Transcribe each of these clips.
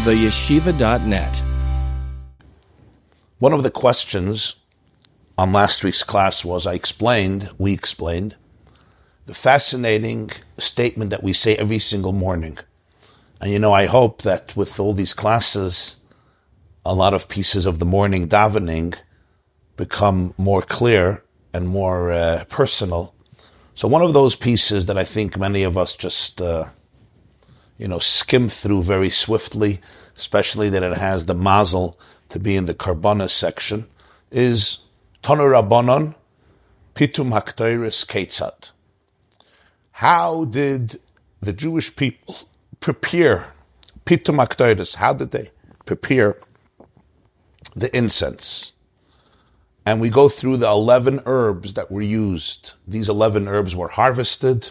theyeshiva.net. One of the questions on last week's class was I explained, we explained, the fascinating statement that we say every single morning. And you know, I hope that with all these classes, a lot of pieces of the morning davening become more clear and more uh, personal. So one of those pieces that I think many of us just, uh, you know, skim through very swiftly, especially that it has the mazel to be in the Karbana section, is Tanu Rabbanon Pitum Haktoiris Ketzad. How did the Jewish people prepare Pitum Haktoiris? How did they prepare the incense? and we go through the 11 herbs that were used. These 11 herbs were harvested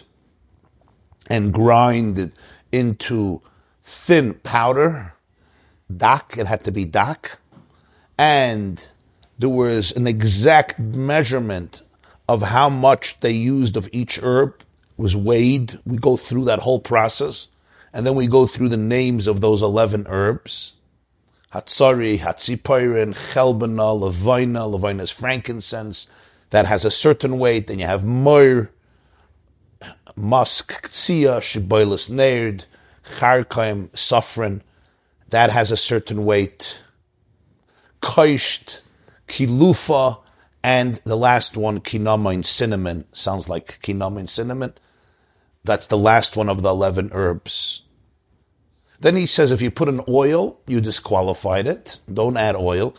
and grinded into thin powder. Dak, it had to be dak. And there was an exact measurement of how much they used of each herb was weighed. We go through that whole process. And then we go through the names of those 11 herbs. Hatsari, Hatzipirin, Chelbana, Levina. Levina is frankincense. That has a certain weight. Then you have Moir, Musk, Tzia, Shiboilis Nerd, Charkaim, Safran. That has a certain weight. Koisht, Kilufa, and the last one, Kinamain cinnamon. Sounds like Kinamain cinnamon. That's the last one of the 11 herbs. Then he says if you put an oil, you disqualified it. Don't add oil.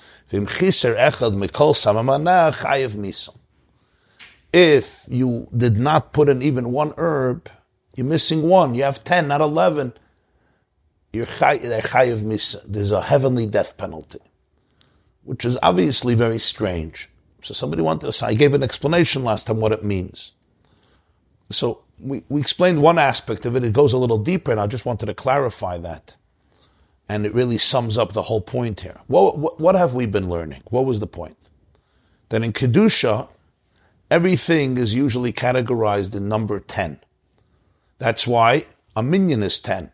If you did not put in even one herb, you're missing one. You have 10, not 11. You're chayiv misa. There's a heavenly death penalty, which is obviously very strange. So somebody wanted to, say, I gave an explanation last time what it means. So we, we explained one aspect of it. It goes a little deeper, and I just wanted to clarify that. And it really sums up the whole point here. What, what, what have we been learning? What was the point? That in Kedusha, everything is usually categorized in number 10. That's why a minyan is 10.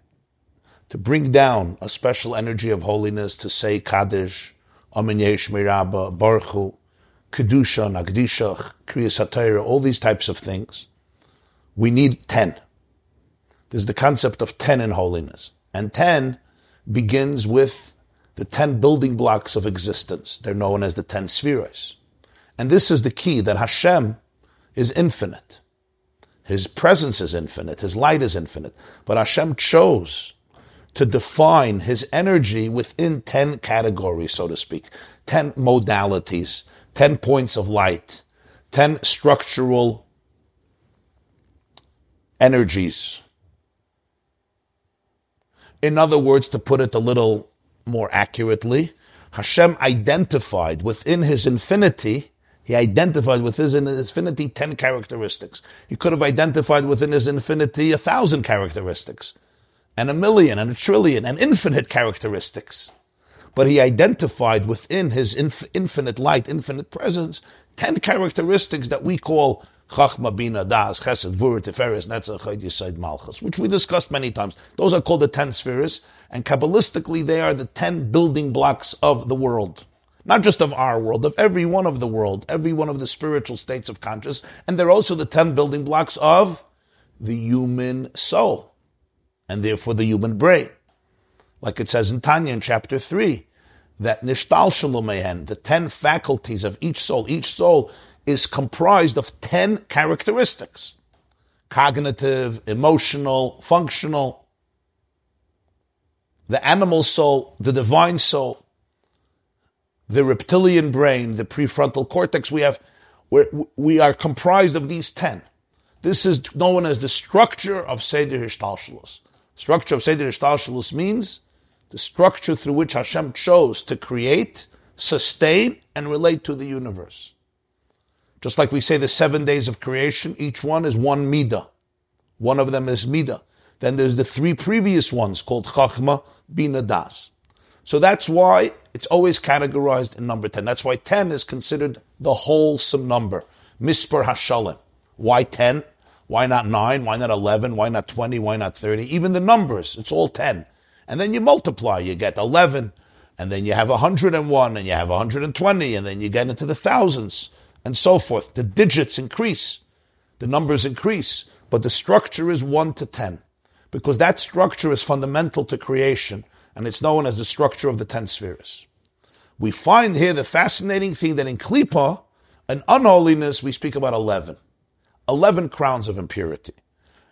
To bring down a special energy of holiness, to say Kaddish, Amin Yesh Miraba, Baruch Kedusha, Nagdishach, Kriya all these types of things we need 10. There's the concept of 10 in holiness. And 10 begins with the 10 building blocks of existence. They're known as the 10 spheres. And this is the key that Hashem is infinite. His presence is infinite. His light is infinite. But Hashem chose to define his energy within 10 categories, so to speak, 10 modalities, 10 points of light, 10 structural energies. In other words, to put it a little more accurately, Hashem identified within his infinity, he identified within his infinity 10 characteristics. He could have identified within his infinity a thousand characteristics, and a million, and a trillion, and infinite characteristics. But he identified within his inf- infinite light, infinite presence, 10 characteristics that we call Chachma, Bina, Das, Chesed, Vur, Tiferes, Netzach, Chayt, Malchus, which we discussed many times. Those are called the ten spheres, and Kabbalistically they are the ten building blocks of the world. Not just of our world, of every one of the world, every one of the spiritual states of conscious, and they're also the ten building blocks of the human soul, and therefore the human brain. Like it says in Tanya in chapter 3, that Nishtal Shalomehen, the ten faculties of each soul, each soul is comprised of 10 characteristics cognitive, emotional, functional, the animal soul, the divine soul, the reptilian brain, the prefrontal cortex. We have, we are comprised of these 10. This is known as the structure of Seder Hishtalshalus. Structure of Seder Hishtalshalus means the structure through which Hashem chose to create, sustain, and relate to the universe. Just like we say the seven days of creation, each one is one midah. One of them is midah. Then there's the three previous ones called chachma, bina, das. So that's why it's always categorized in number 10. That's why 10 is considered the wholesome number. Mispar hashalim. Why 10? Why not 9? Why not 11? Why not 20? Why not 30? Even the numbers, it's all 10. And then you multiply, you get 11, and then you have 101, and you have 120, and then you get into the thousands, and so forth. The digits increase, the numbers increase, but the structure is 1 to 10, because that structure is fundamental to creation, and it's known as the structure of the 10 spheres. We find here the fascinating thing that in Klippa, an unholiness, we speak about 11. 11 crowns of impurity.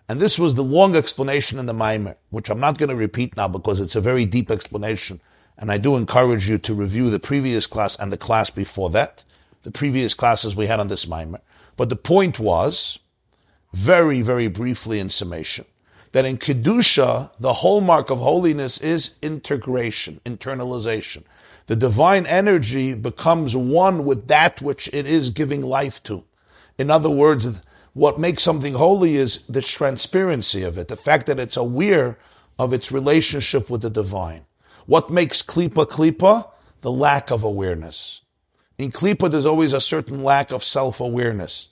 And this was the long explanation in the Maimer, which I'm not going to repeat now because it's a very deep explanation. And I do encourage you to review the previous class and the class before that, the previous classes we had on this Maimer. But the point was, very, very briefly in summation, that in Kedusha, the hallmark of holiness is integration, internalization. The divine energy becomes one with that which it is giving life to. In other words, what makes something holy is the transparency of it, the fact that it's aware of its relationship with the divine. What makes klipa klipa? The lack of awareness. In klipa, there's always a certain lack of self-awareness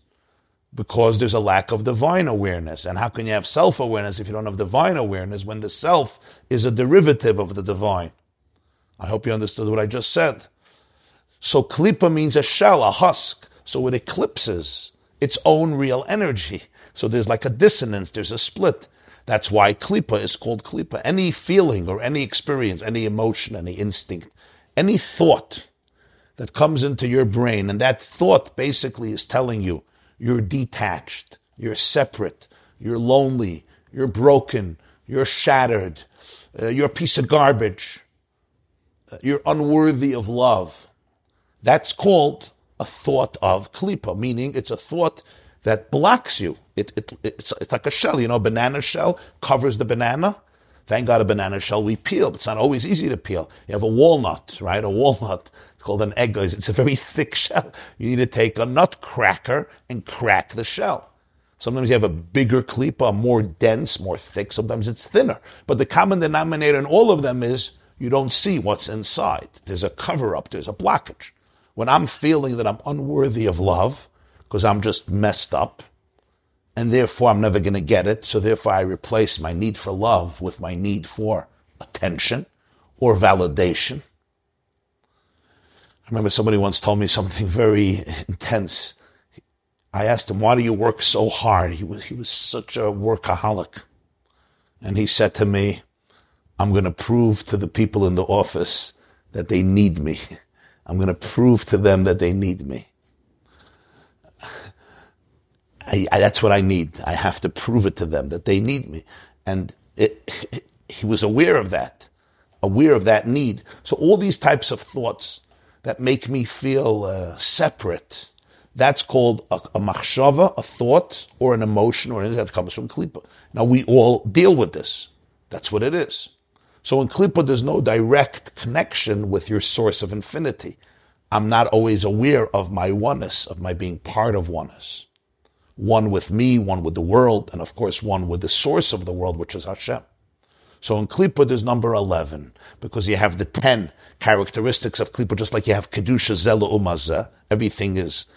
because there's a lack of divine awareness. And how can you have self-awareness if you don't have divine awareness when the self is a derivative of the divine? I hope you understood what I just said. So klipa means a shell, a husk. So it eclipses its own real energy. So there's like a dissonance, there's a split. That's why klipa is called klipa. Any feeling or any experience, any emotion, any instinct, any thought that comes into your brain, and that thought basically is telling you you're detached, you're separate, you're lonely, you're broken, you're shattered, uh, you're a piece of garbage, you're unworthy of love. That's called a thought of klipa, meaning it's a thought that blocks you. It, it, it's, it's like a shell, you know, banana shell covers the banana. Thank God a banana shell we peel, but it's not always easy to peel. You have a walnut, right? A walnut. It's called an egg. It's a very thick shell. You need to take a nut cracker and crack the shell. Sometimes you have a bigger klipa, more dense, more thick. Sometimes it's thinner. But the common denominator in all of them is you don't see what's inside. There's a cover up. There's a blockage when I'm feeling that I'm unworthy of love because I'm just messed up and therefore I'm never going to get it. So therefore I replace my need for love with my need for attention or validation. I remember somebody once told me something very intense. I asked him, why do you work so hard? He was, he was such a workaholic. And he said to me, I'm going to prove to the people in the office that they need me. I'm going to prove to them that they need me. I, I, that's what I need. I have to prove it to them that they need me. And it, it, he was aware of that, aware of that need. So all these types of thoughts that make me feel uh, separate, that's called a, a machshava, a thought, or an emotion, or anything that comes from klipa. Now we all deal with this. That's what it is. So in Klippa, there's no direct connection with your source of infinity. I'm not always aware of my oneness, of my being part of oneness. One with me, one with the world, and of course one with the source of the world, which is Hashem. So in Klippa, there's number 11, because you have the 10 characteristics of Klippa, just like you have Kedusha, Zela, Umaza. Everything is,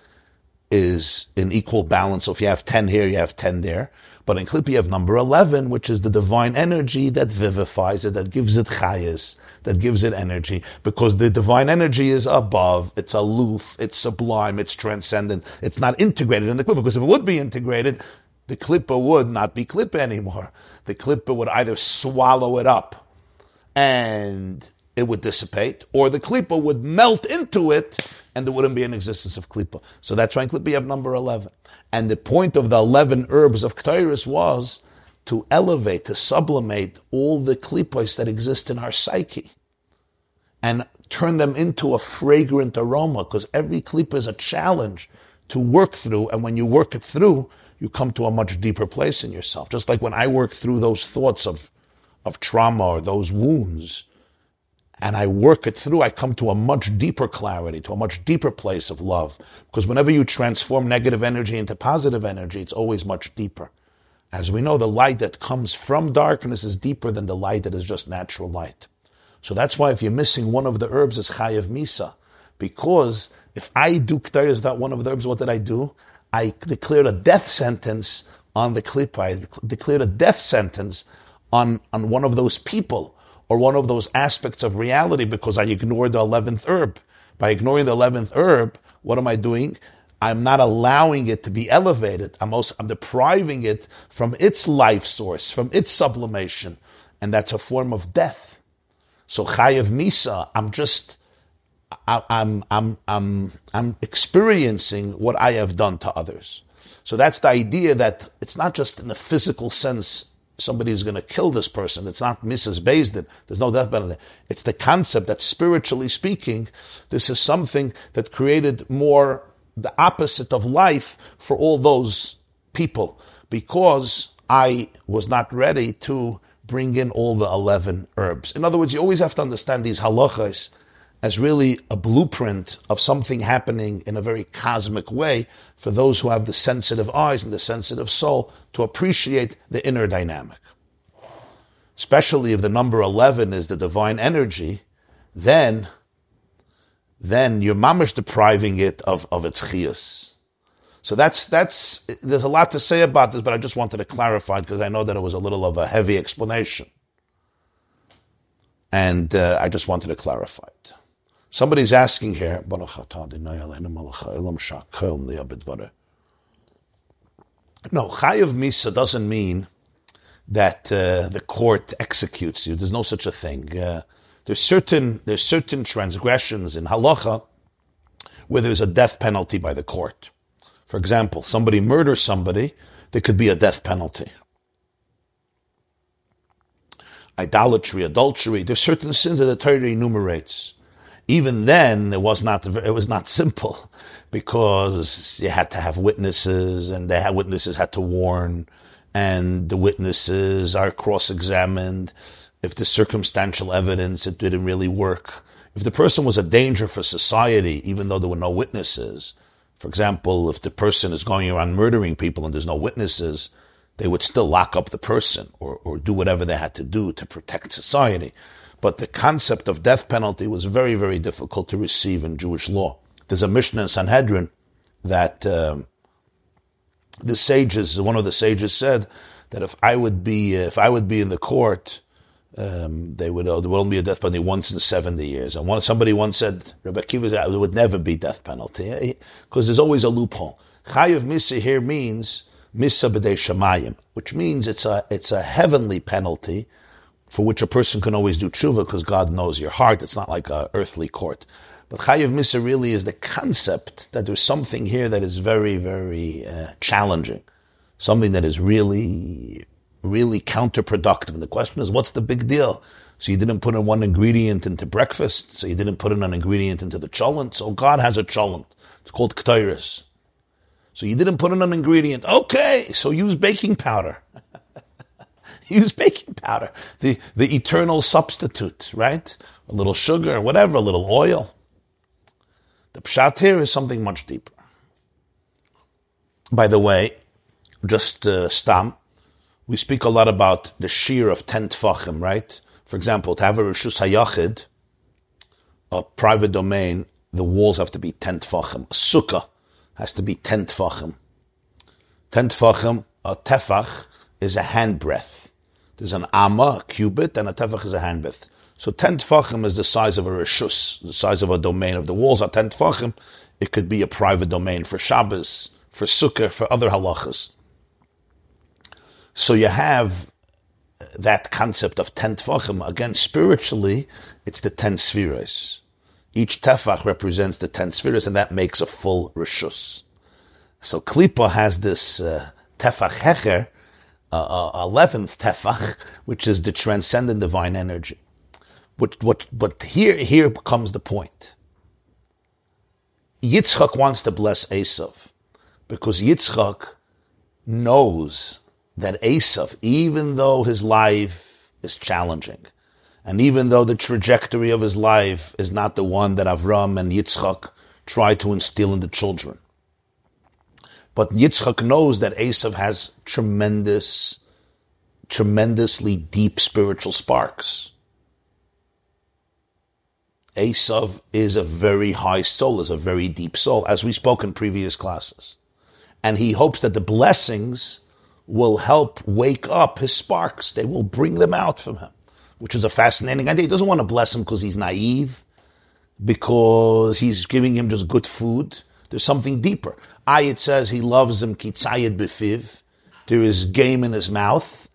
is in equal balance. So if you have 10 here, you have 10 there. But in Klippi you have number 11, which is the divine energy that vivifies it, that gives it chayas, that gives it energy, because the divine energy is above, it's aloof, it's sublime, it's transcendent, it's not integrated in the Klippa, because if it would be integrated, the Klippa would not be Klippa anymore. The Klippa would either swallow it up and it would dissipate, or the Klippa would melt into it and there wouldn't be an existence of Klippa. So that's why in Klippa you have number 11. And the point of the 11 herbs of Ketairis was to elevate, to sublimate all the klipos that exist in our psyche and turn them into a fragrant aroma because every klipa is a challenge to work through. And when you work it through, you come to a much deeper place in yourself. Just like when I work through those thoughts of, of trauma or those wounds, and I work it through, I come to a much deeper clarity, to a much deeper place of love. Because whenever you transform negative energy into positive energy, it's always much deeper. As we know, the light that comes from darkness is deeper than the light that is just natural light. So that's why if you're missing one of the herbs, it's chayav misa. Because if I do k'tayris without one of the herbs, what did I do? I declared a death sentence on the klipa. I declared a death sentence on, on one of those people or one of those aspects of reality because I ignore the 11th herb. By ignoring the 11th herb, what am I doing? I'm not allowing it to be elevated. I'm also, I'm depriving it from its life source, from its sublimation. And that's a form of death. So chayev misa, I'm just, I'm, I'm, I'm, I'm experiencing what I have done to others. So that's the idea that it's not just in the physical sense somebody is going to kill this person. It's not misas beis din. There's no death penalty. It's the concept that spiritually speaking, this is something that created more the opposite of life for all those people because I was not ready to bring in all the 11 herbs. In other words, you always have to understand these halachas as really a blueprint of something happening in a very cosmic way for those who have the sensitive eyes and the sensitive soul to appreciate the inner dynamic. Especially if the number 11 is the divine energy, then, then you're mamish depriving it of, of its chiyus. So that's, that's, there's a lot to say about this, but I just wanted to clarify because I know that it was a little of a heavy explanation. And uh, I just wanted to clarify it. Somebody's asking here, no, chayiv misa doesn't mean that uh, the court executes you. There's no such a thing. Uh, there's certain there's certain transgressions in halacha where there's a death penalty by the court. For example, somebody murders somebody, there could be a death penalty. Idolatry, adultery, there's certain sins that the Torah enumerates even then it was not it was not simple because you had to have witnesses and the witnesses had to warn and the witnesses are cross-examined. If the circumstantial evidence it didn't really work. If the person was a danger for society even though there were no witnesses for example if the person is going around murdering people and there's no witnesses they would still lock up the person or, or do whatever they had to do to protect society but the concept of death penalty was very, very difficult to receive in Jewish law. There's a Mishnah in Sanhedrin that um, the sages, one of the sages said that if I would be, if I would be in the court, um, they would, uh, there will only be a death penalty once in 70 years. And one, somebody once said, Rabbi Akiva, there would never be death penalty, because there's always a loophole. Chayiv Misa here means Misa B'dei Shemayim, which means it's a, it's a heavenly penalty for which a person can always do tshuva because God knows your heart. It's not like a earthly court. But Chayiv Misa really is the concept that there's something here that is very, very uh, challenging. Something that is really, really counterproductive. And the question is, what's the big deal? So you didn't put in one ingredient into breakfast. So you didn't put in an ingredient into the cholent. So God has a cholent. It's called k'tairis. So you didn't put in an ingredient. Okay, so use baking powder. Use baking powder, the, the eternal substitute, right? A little sugar, whatever, a little oil. The pshat here is something much deeper. By the way, just uh, stam, we speak a lot about the shiur of ten tfachim, right? For example, to have a rishus hayachid, a private domain, the walls have to be ten tfachim. A sukkah has to be ten tfachim. Ten tfachim, a tefach, is a handbreadth. There's an amma, a cubit, and a tefach is a handbreadth. So ten tefachim is the size of a rishus, the size of a domain. If the walls are ten tefachim, it could be a private domain for Shabbos, for Sukkah, for other halachas. So you have that concept of ten tefachim. Again, spiritually, it's the ten spheres. Each tefach represents the ten spheres, and that makes a full rishus. So Klippa has this uh, tefach hecher, eleventh uh, tefach, which is the transcendent divine energy. But what? But here, here comes the point. Yitzchak wants to bless Esav because Yitzchak knows that Esav, even though his life is challenging, and even though the trajectory of his life is not the one that Avram and Yitzchak try to instill in the children, but Yitzchak knows that Esav has tremendous, tremendously deep spiritual sparks. Esav is a very high soul, is a very deep soul, as we spoke in previous classes. And he hopes that the blessings will help wake up his sparks. They will bring them out from him. which is a fascinating idea. He doesn't want to bless him because he's naive, because he's giving him just good food. There's something deeper. It says he loves him kitzayed befiv. There is game in his mouth.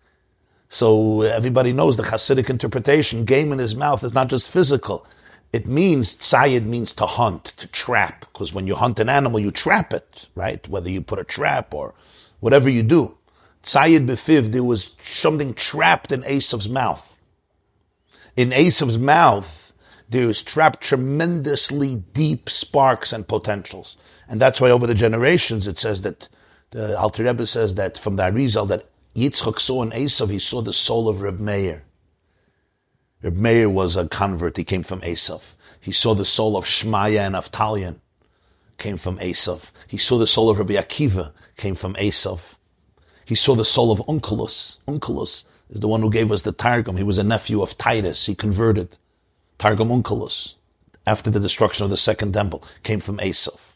So everybody knows the Hasidic interpretation. Game in his mouth is not just physical. It means, tzayed means to hunt, to trap. Because when you hunt an animal, you trap it, right? Whether you put a trap or whatever you do. Tzayed befiv, there was something trapped in Esav's mouth. In Esav's mouth, is trapped tremendously deep sparks and potentials. And that's why over the generations it says that, the Alter Rebbe says that from the Arizal that Yitzchak saw in Esav, he saw the soul of Reb Meir. Reb Meir was a convert, he came from Esav. He saw the soul of Shmaya and Aftalion, came from Esav. He saw the soul of Rabbi Akiva, came from Esav. He saw the soul of Onkelos. Onkelos is the one who gave us the Targum. He was a nephew of Titus. He converted. Targum Onkelos, after the destruction of the second temple, came from Esav.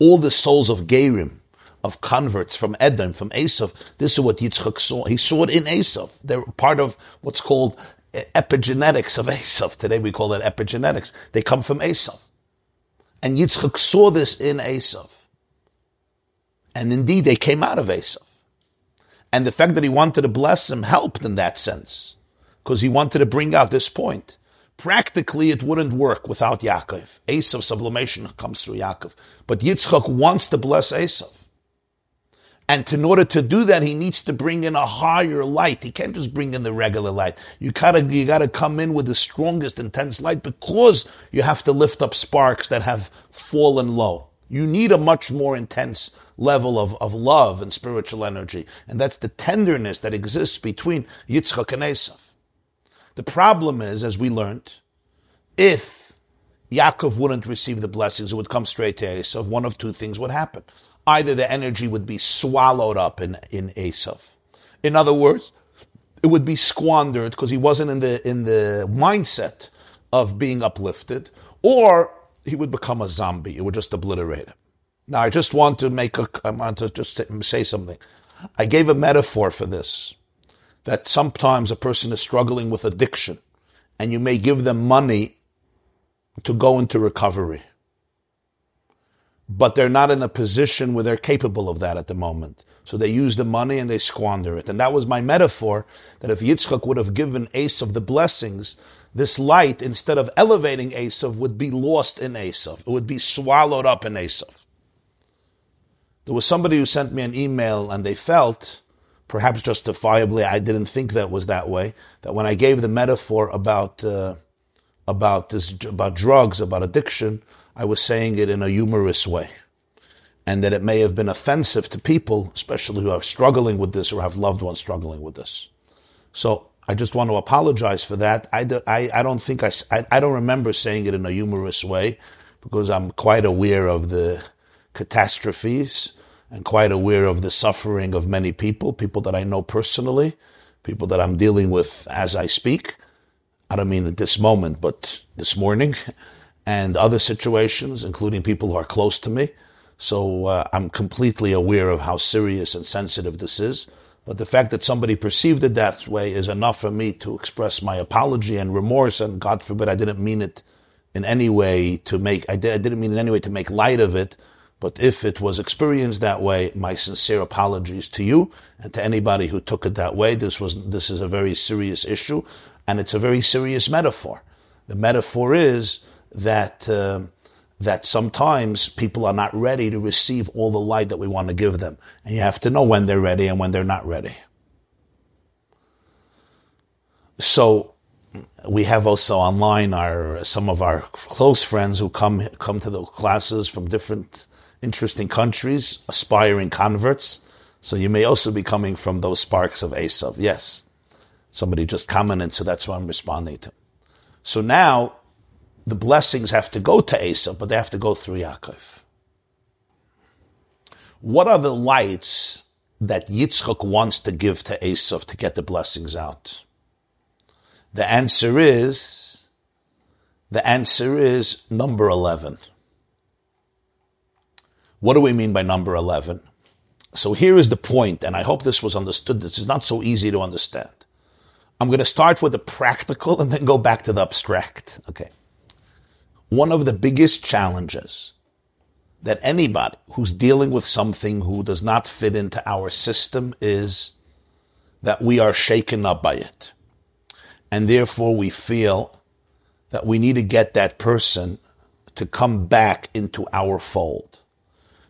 All the souls of Gerim, of converts from Edom, from Esav, this is what Yitzchak saw. He saw it in Esav. They're part of what's called epigenetics of Esav. Today we call that epigenetics. They come from Esav. And Yitzchak saw this in Esav. And indeed, they came out of Esav. And the fact that he wanted to bless him helped in that sense, because he wanted to bring out this point. Practically, it wouldn't work without Yaakov. Esav sublimation comes through Yaakov. But Yitzchak wants to bless Esav. And in order to do that, he needs to bring in a higher light. He can't just bring in the regular light. You gotta, you gotta come in with the strongest, intense light because you have to lift up sparks that have fallen low. You need a much more intense level of, of love and spiritual energy. And that's the tenderness that exists between Yitzchak and Esav. The problem is, as we learned, if Yaakov wouldn't receive the blessings, it would come straight to Esav, one of two things would happen. Either the energy would be swallowed up in, in Esav. In other words, it would be squandered because he wasn't in the, in the mindset of being uplifted, or he would become a zombie. It would just obliterate him. Now, I just want to make a, I want to just say something. I gave a metaphor for this, that sometimes a person is struggling with addiction and you may give them money to go into recovery. But they're not in a position where they're capable of that at the moment. So they use the money and they squander it. And that was my metaphor that if Yitzchak would have given Esav the blessings, this light, instead of elevating Esav, would be lost in Esav. It would be swallowed up in Esav. There was somebody who sent me an email and they felt, perhaps justifiably, I didn't think that was that way, that when I gave the metaphor about, uh, about this, about drugs, about addiction, I was saying it in a humorous way. And that it may have been offensive to people, especially who are struggling with this or have loved ones struggling with this. So I just want to apologize for that. I, do, I, I don't think I, I, I don't remember saying it in a humorous way because I'm quite aware of the catastrophes and quite aware of the suffering of many people, people that I know personally, people that I'm dealing with as I speak. I don't mean at this moment, but this morning, and other situations, including people who are close to me. So uh, I'm completely aware of how serious and sensitive this is. But the fact that somebody perceived it that way is enough for me to express my apology and remorse. And God forbid I didn't mean it in any way to make, I, did, I didn't mean in any way to make light of it. But if it was experienced that way, my sincere apologies to you and to anybody who took it that way. This was, this is a very serious issue and it's a very serious metaphor. The metaphor is that, uh, that sometimes people are not ready to receive all the light that we want to give them. And you have to know when they're ready and when they're not ready. So we have also online our some of our close friends who come come to the classes from different interesting countries, aspiring converts. So you may also be coming from those sparks of Esav. Yes. Somebody just commented, so that's what I'm responding to. So now the blessings have to go to Esav, but they have to go through Yaakov. What are the lights that Yitzchak wants to give to Esav to get the blessings out? The answer is, the answer is number 11. What do we mean by number 11? So here is the point, and I hope this was understood. This is not so easy to understand. I'm going to start with the practical and then go back to the abstract. Okay. One of the biggest challenges that anybody who's dealing with something who does not fit into our system is that we are shaken up by it. And therefore we feel that we need to get that person to come back into our fold.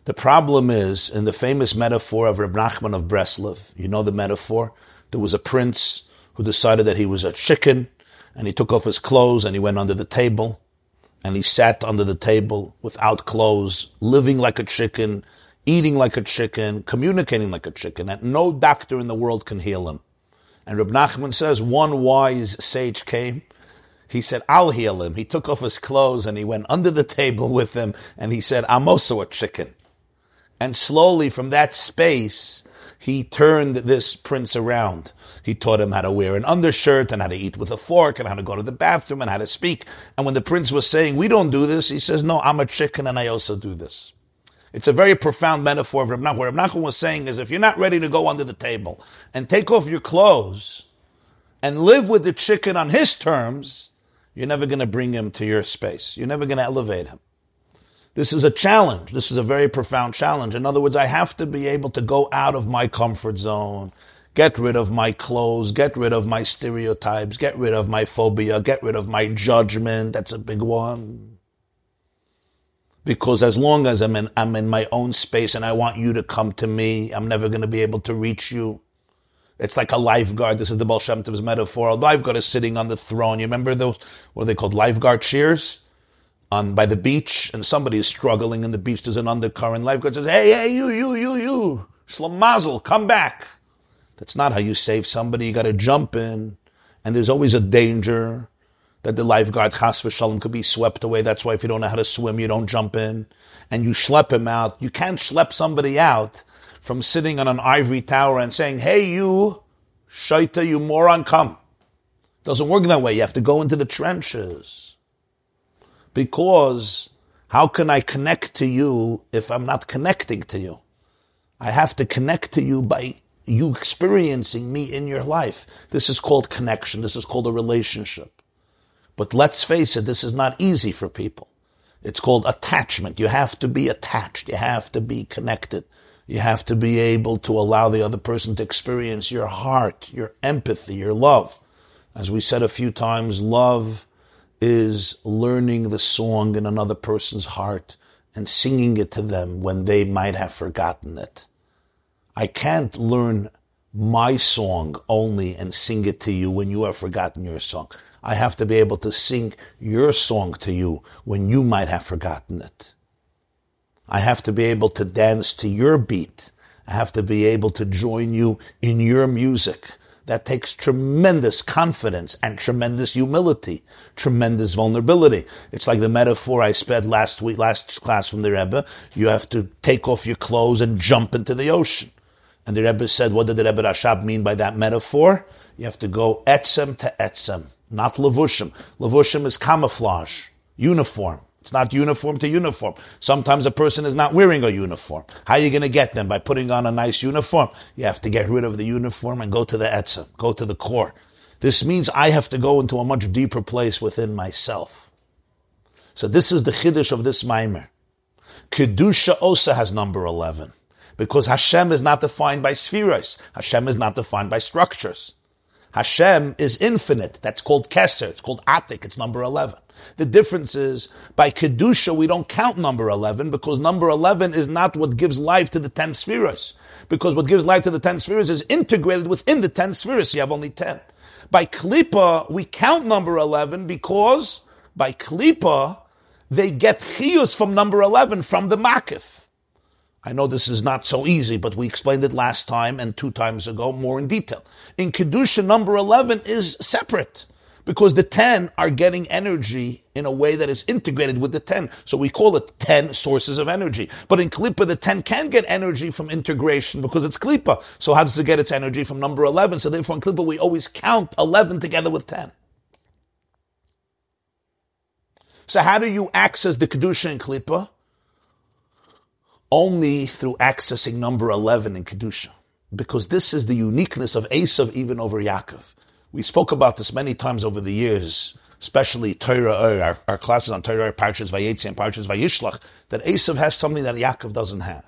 The problem is in the famous metaphor of Reb Nachman of Breslov. You know the metaphor? There was a prince who decided that he was a chicken and he took off his clothes and he went under the table and he sat under the table without clothes, living like a chicken, eating like a chicken, communicating like a chicken, and no doctor in the world can heal him. And Reb Nachman says one wise sage came. He said, I'll heal him. He took off his clothes and he went under the table with him and he said, I'm also a chicken. And slowly from that space, he turned this prince around. He taught him how to wear an undershirt and how to eat with a fork and how to go to the bathroom and how to speak. And when the prince was saying, we don't do this, he says, no, I'm a chicken and I also do this. It's a very profound metaphor of Reb Nachman. What Reb Nachman was saying is if you're not ready to go under the table and take off your clothes and live with the chicken on his terms, you're never going to bring him to your space. You're never going to elevate him. This is a challenge. This is a very profound challenge. In other words, I have to be able to go out of my comfort zone get rid of my clothes, get rid of my stereotypes, get rid of my phobia, get rid of my judgment. That's a big one. Because as long as I'm in, I'm in my own space and I want you to come to me, I'm never going to be able to reach you. It's like a lifeguard. This is the Baal Shem Tov's metaphor. A lifeguard is sitting on the throne. You remember those, what are they called? Lifeguard cheers? On, by the beach, and somebody is struggling in the beach. There's an undercurrent. Lifeguard says, hey, hey, you, you, you, you. Shlamazel, come back. That's not how you save somebody. You got to jump in, and there's always a danger that the lifeguard chas v'shalom could be swept away. That's why if you don't know how to swim, you don't jump in, and you schlep him out. You can't schlep somebody out from sitting on an ivory tower and saying, "Hey, you, shaita, you moron, come." Doesn't work that way. You have to go into the trenches because how can I connect to you if I'm not connecting to you? I have to connect to you by you experiencing me in your life. This is called connection. This is called a relationship. But let's face it, this is not easy for people. It's called attachment. You have to be attached. You have to be connected. You have to be able to allow the other person to experience your heart, your empathy, your love. As we said a few times, love is learning the song in another person's heart and singing it to them when they might have forgotten it. I can't learn my song only and sing it to you when you have forgotten your song. I have to be able to sing your song to you when you might have forgotten it. I have to be able to dance to your beat. I have to be able to join you in your music. That takes tremendous confidence and tremendous humility, tremendous vulnerability. It's like the metaphor I sped last week, last class from the Rebbe. You have to take off your clothes and jump into the ocean. And the Rebbe said, what did the Rebbe Rashab mean by that metaphor? You have to go etzem to etzem, not levushim. Levushim is camouflage, uniform. It's not uniform to uniform. Sometimes a person is not wearing a uniform. How are you going to get them? By putting on a nice uniform. You have to get rid of the uniform and go to the etzem, go to the core. This means I have to go into a much deeper place within myself. So this is the chiddush of this Maimer. Kedusha Osa has number 11 because Hashem is not defined by spheres. Hashem is not defined by structures. Hashem is infinite. That's called Keser. It's called Atik. It's number 11. The difference is by Kedusha, we don't count number 11 because number 11 is not what gives life to the 10 spheres. Because what gives life to the 10 spheres is integrated within the 10 spheres. You have only 10. By Klippa, we count number 11 because by Klippa, they get chiyus from number 11 from the Makif. I know this is not so easy, but we explained it last time and two times ago more in detail. In Kedusha, number 11 is separate because the 10 are getting energy in a way that is integrated with the 10. So we call it 10 sources of energy. But in Klippa, the 10 can get energy from integration because it's Klippa. So how does it get its energy from number 11? So therefore in Klippa, we always count 11 together with 10. So how do you access the Kedusha in Klippa? Only through accessing number 11 in Kedusha. Because this is the uniqueness of Esav even over Yaakov. We spoke about this many times over the years, especially Torah, our, our classes on Torah, Parshas Vayetzi and Parshas Vayishlach, that Esav has something that Yaakov doesn't have.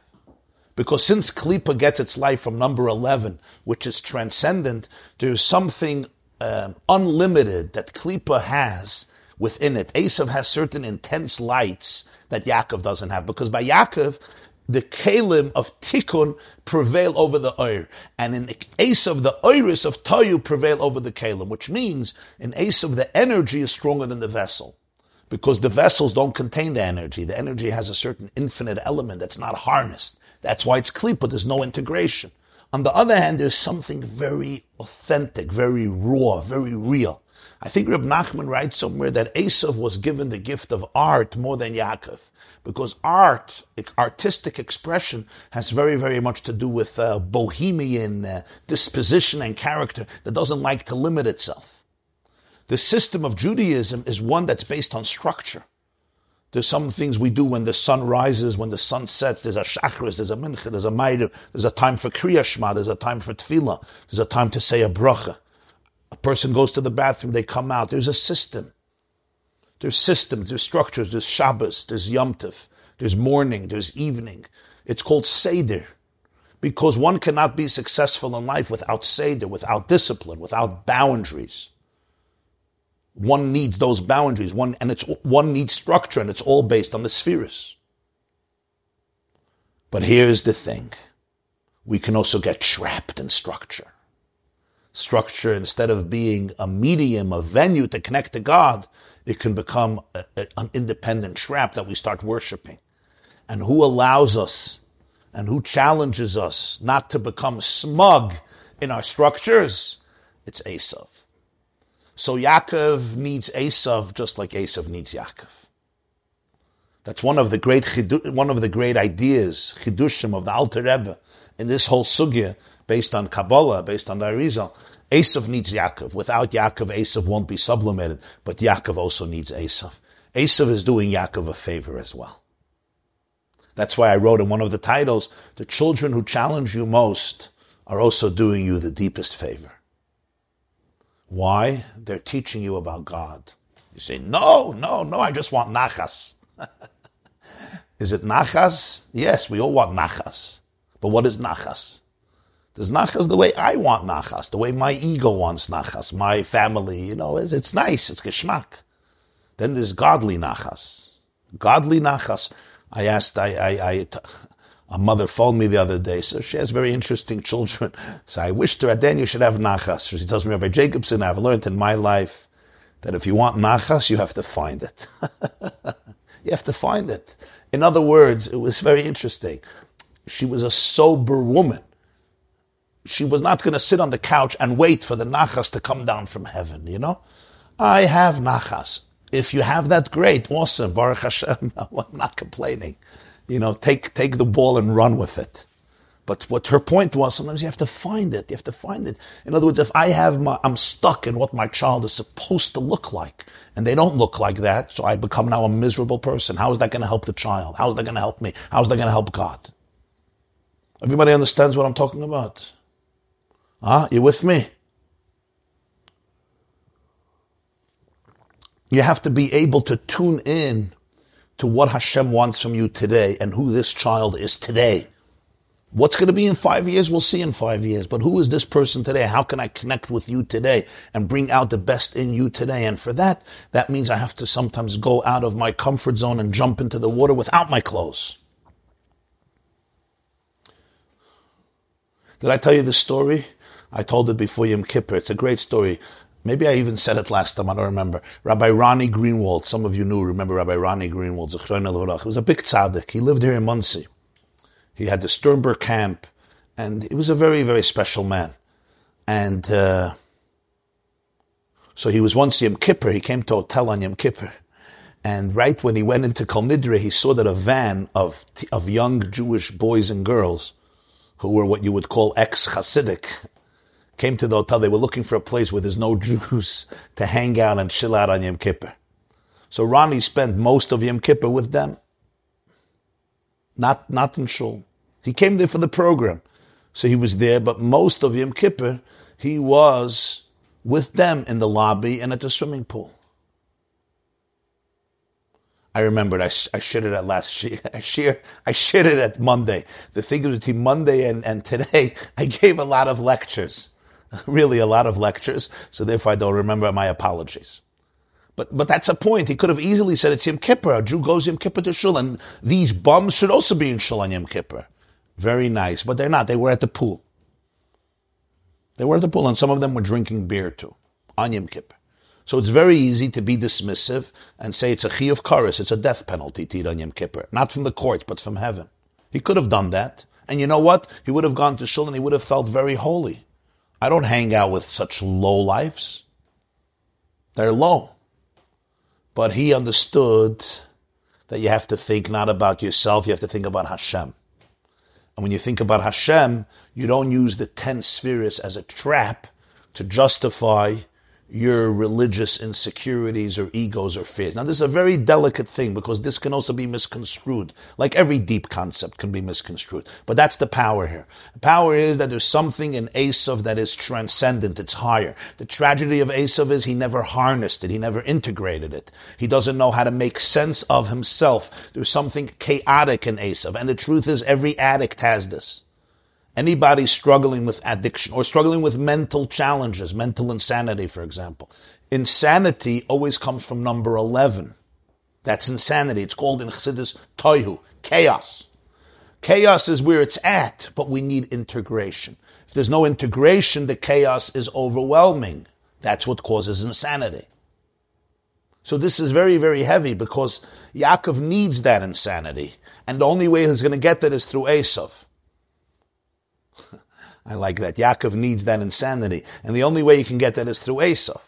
Because since Klippa gets its life from number 11, which is transcendent, there's something um, unlimited that Klippa has within it. Esav has certain intense lights that Yaakov doesn't have. Because by Yaakov, the kalim of tikkun prevail over the oir, and in Esav the oiris of tohu prevail over the kalim, which means an Esav the energy is stronger than the vessel, because the vessels don't contain the energy. The energy has a certain infinite element that's not harnessed. That's why it's klipa. There's no integration. On the other hand, there's something very authentic, very raw, very real. I think Reb Nachman writes somewhere that Esav was given the gift of art more than Yaakov, because art, artistic expression, has very, very much to do with uh, bohemian uh, disposition and character that doesn't like to limit itself. The system of Judaism is one that's based on structure. There's some things we do when the sun rises, when the sun sets. There's a shachris, there's a mincha, there's a maidu, there's a time for kriya shema, there's a time for tefillah, there's a time to say a bracha. A person goes to the bathroom, they come out. There's a system. There's systems, there's structures, there's Shabbos, there's Yom Tov, there's morning, there's evening. It's called Seder. Because one cannot be successful in life without Seder, without discipline, without boundaries. One needs those boundaries, one, and it's, one needs structure, and it's all based on the spheres. But here's the thing. We can also get trapped in structure structure, instead of being a medium, a venue to connect to God, it can become a, a, an independent trap that we start worshiping. And who allows us and who challenges us not to become smug in our structures? It's Esav. So Yaakov needs Esav just like Esav needs Yaakov. That's one of the great one of the great ideas, chidushim of the Alter Rebbe in this whole sugya based on Kabbalah, based on the Arizal. Esav needs Yaakov. Without Yaakov, Esav won't be sublimated, but Yaakov also needs Esav. Esav is doing Yaakov a favor as well. That's why I wrote in one of the titles, the children who challenge you most are also doing you the deepest favor. Why? They're teaching you about God. You say, no, no, no, I just want nachas. is it nachas? Yes, we all want nachas. But what is nachas? There's nachas the way I want nachas, the way my ego wants nachas, my family, you know, it's, it's nice, it's geschmack. Then there's godly nachas. Godly nachas. I asked, I, I, I, a mother phoned me the other day, so she has very interesting children. So I wish to Aden you should have nachas. She tells me, Rabbi Jacobson, I've learned in my life that if you want nachas, you have to find it. you have to find it. In other words, it was very interesting. She was a sober woman she was not going to sit on the couch and wait for the nachas to come down from heaven, you know? I have nachas. If you have that, great, awesome, Baruch Hashem. I'm not complaining. You know, take, take the ball and run with it. But what her point was, sometimes you have to find it. You have to find it. In other words, if I have my, I'm stuck in what my child is supposed to look like, and they don't look like that, so I become now a miserable person. How is that going to help the child? How is that going to help me? How is that going to help God? Everybody understands what I'm talking about? Ah, you with me? You have to be able to tune in to what Hashem wants from you today and who this child is today. What's going to be in five years, we'll see in five years. But who is this person today? How can I connect with you today and bring out the best in you today? And for that, that means I have to sometimes go out of my comfort zone and jump into the water without my clothes. Did I tell you the story I told it before Yom Kippur. It's a great story. Maybe I even said it last time. I don't remember. Rabbi Ronnie Greenwald. Some of you knew. Remember Rabbi Ronnie Greenwald? He was a big tzaddik. He lived here in Monsey. He had the Sternberg camp, and he was a very, very special man. And uh, so he was once Yom Kippur. He came to a hotel on Yom Kippur. And right when he went into Kol Nidre, he saw that a van of, of young Jewish boys and girls who were what you would call ex-Hasidic, came to the hotel. They were looking for a place where there's no Jews to hang out and chill out on Yom Kippur. So Ronnie spent most of Yom Kippur with them. Not, not in Shul. He came there for the program. So he was there, but most of Yom Kippur, he was with them in the lobby and at the swimming pool. I remembered I, I shared it at last I share I shared it at Monday. The thing is between Monday and, and today, I gave a lot of lectures, really a lot of lectures. So therefore, I don't remember. My apologies. But but that's a point. He could have easily said it's Yom Kippur. A Jew goes Yom Kippur to shul, and these bums should also be in shul on Yom Kippur. Very nice, but they're not. They were at the pool. They were at the pool, and some of them were drinking beer too on Yom Kippur. So it's very easy to be dismissive and say it's a chayav kareis, it's a death penalty to eat on Yom Kippur. Not from the court, but from heaven. He could have done that. And you know what? He would have gone to shul and he would have felt very holy. I don't hang out with such low lives. They're low. But he understood that you have to think not about yourself, you have to think about Hashem. And when you think about Hashem, you don't use the ten spheres as a trap to justify your religious insecurities or egos or fears. Now, this is a very delicate thing because this can also be misconstrued. Like every deep concept can be misconstrued. But that's the power here. The power is that there's something in Esav that is transcendent. It's higher. The tragedy of Esav is he never harnessed it. He never integrated it. He doesn't know how to make sense of himself. There's something chaotic in Esav. And the truth is every addict has this. Anybody struggling with addiction or struggling with mental challenges, mental insanity, for example. Insanity always comes from number 11. That's insanity. It's called in Chassidus toihu, chaos. Chaos is where it's at, but we need integration. If there's no integration, the chaos is overwhelming. That's what causes insanity. So this is very, very heavy because Yaakov needs that insanity. And the only way he's going to get that is through Esav. I like that. Yaakov needs that insanity. And the only way you can get that is through Esav.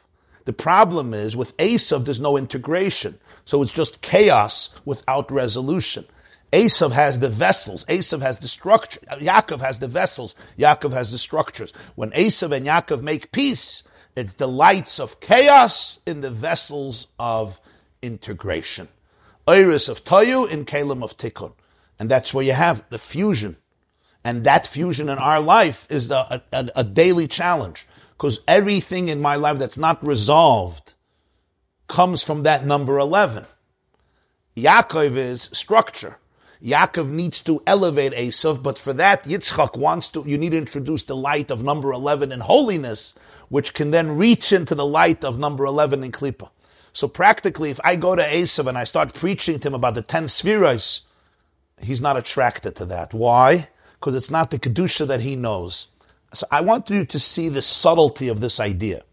The problem is with Esav, there's no integration. So it's just chaos without resolution. Esav has the vessels. Esav has the structure. Yaakov has the vessels. Yaakov has the structures. When Esav and Yaakov make peace, it's the lights of chaos in the vessels of integration. Iris of Toihu in Keilim of Tikkun. And that's where you have the fusion and that fusion in our life is the, a, a daily challenge. Because everything in my life that's not resolved comes from that number 11. Yaakov is structure. Yaakov needs to elevate Esav, but for that, Yitzchak wants to, you need to introduce the light of number 11 in holiness, which can then reach into the light of number 11 in Klippa. So practically, if I go to Esav and I start preaching to him about the 10 spheres, he's not attracted to that. Why? Because it's not the Kedusha that he knows. So I want you to see the subtlety of this idea.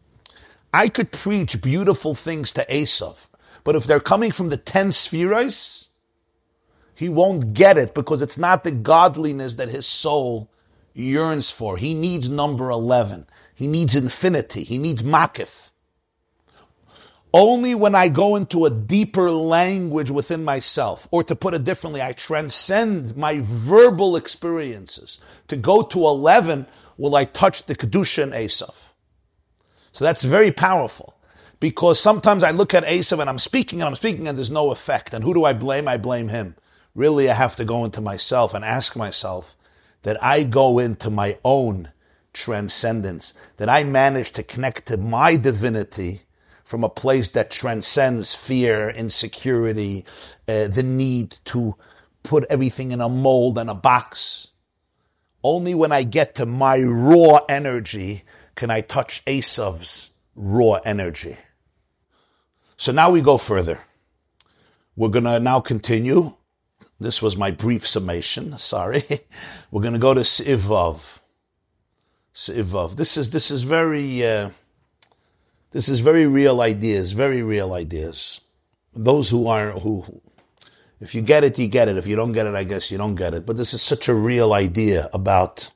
I could preach beautiful things to Esav, but if they're coming from the ten spheres, he won't get it because it's not the godliness that his soul yearns for. He needs number 11. He needs infinity. He needs makif. Only when I go into a deeper language within myself, or to put it differently, I transcend my verbal experiences. To go to 11, will I touch the Kedusha and Esav. So that's very powerful. Because sometimes I look at Esav and I'm speaking and I'm speaking and there's no effect. And who do I blame? I blame him. Really, I have to go into myself and ask myself that I go into my own transcendence, that I manage to connect to my divinity from a place that transcends fear, insecurity, uh, the need to put everything in a mold and a box. Only when I get to my raw energy can I touch Esav's raw energy. So now we go further. We're going to now continue. This was my brief summation. Sorry. We're going to go to Sivav. Sivav. This is, this is very, uh, this is very real ideas, very real ideas. Those who are, who, if you get it, you get it. If you don't get it, I guess you don't get it. But this is such a real idea about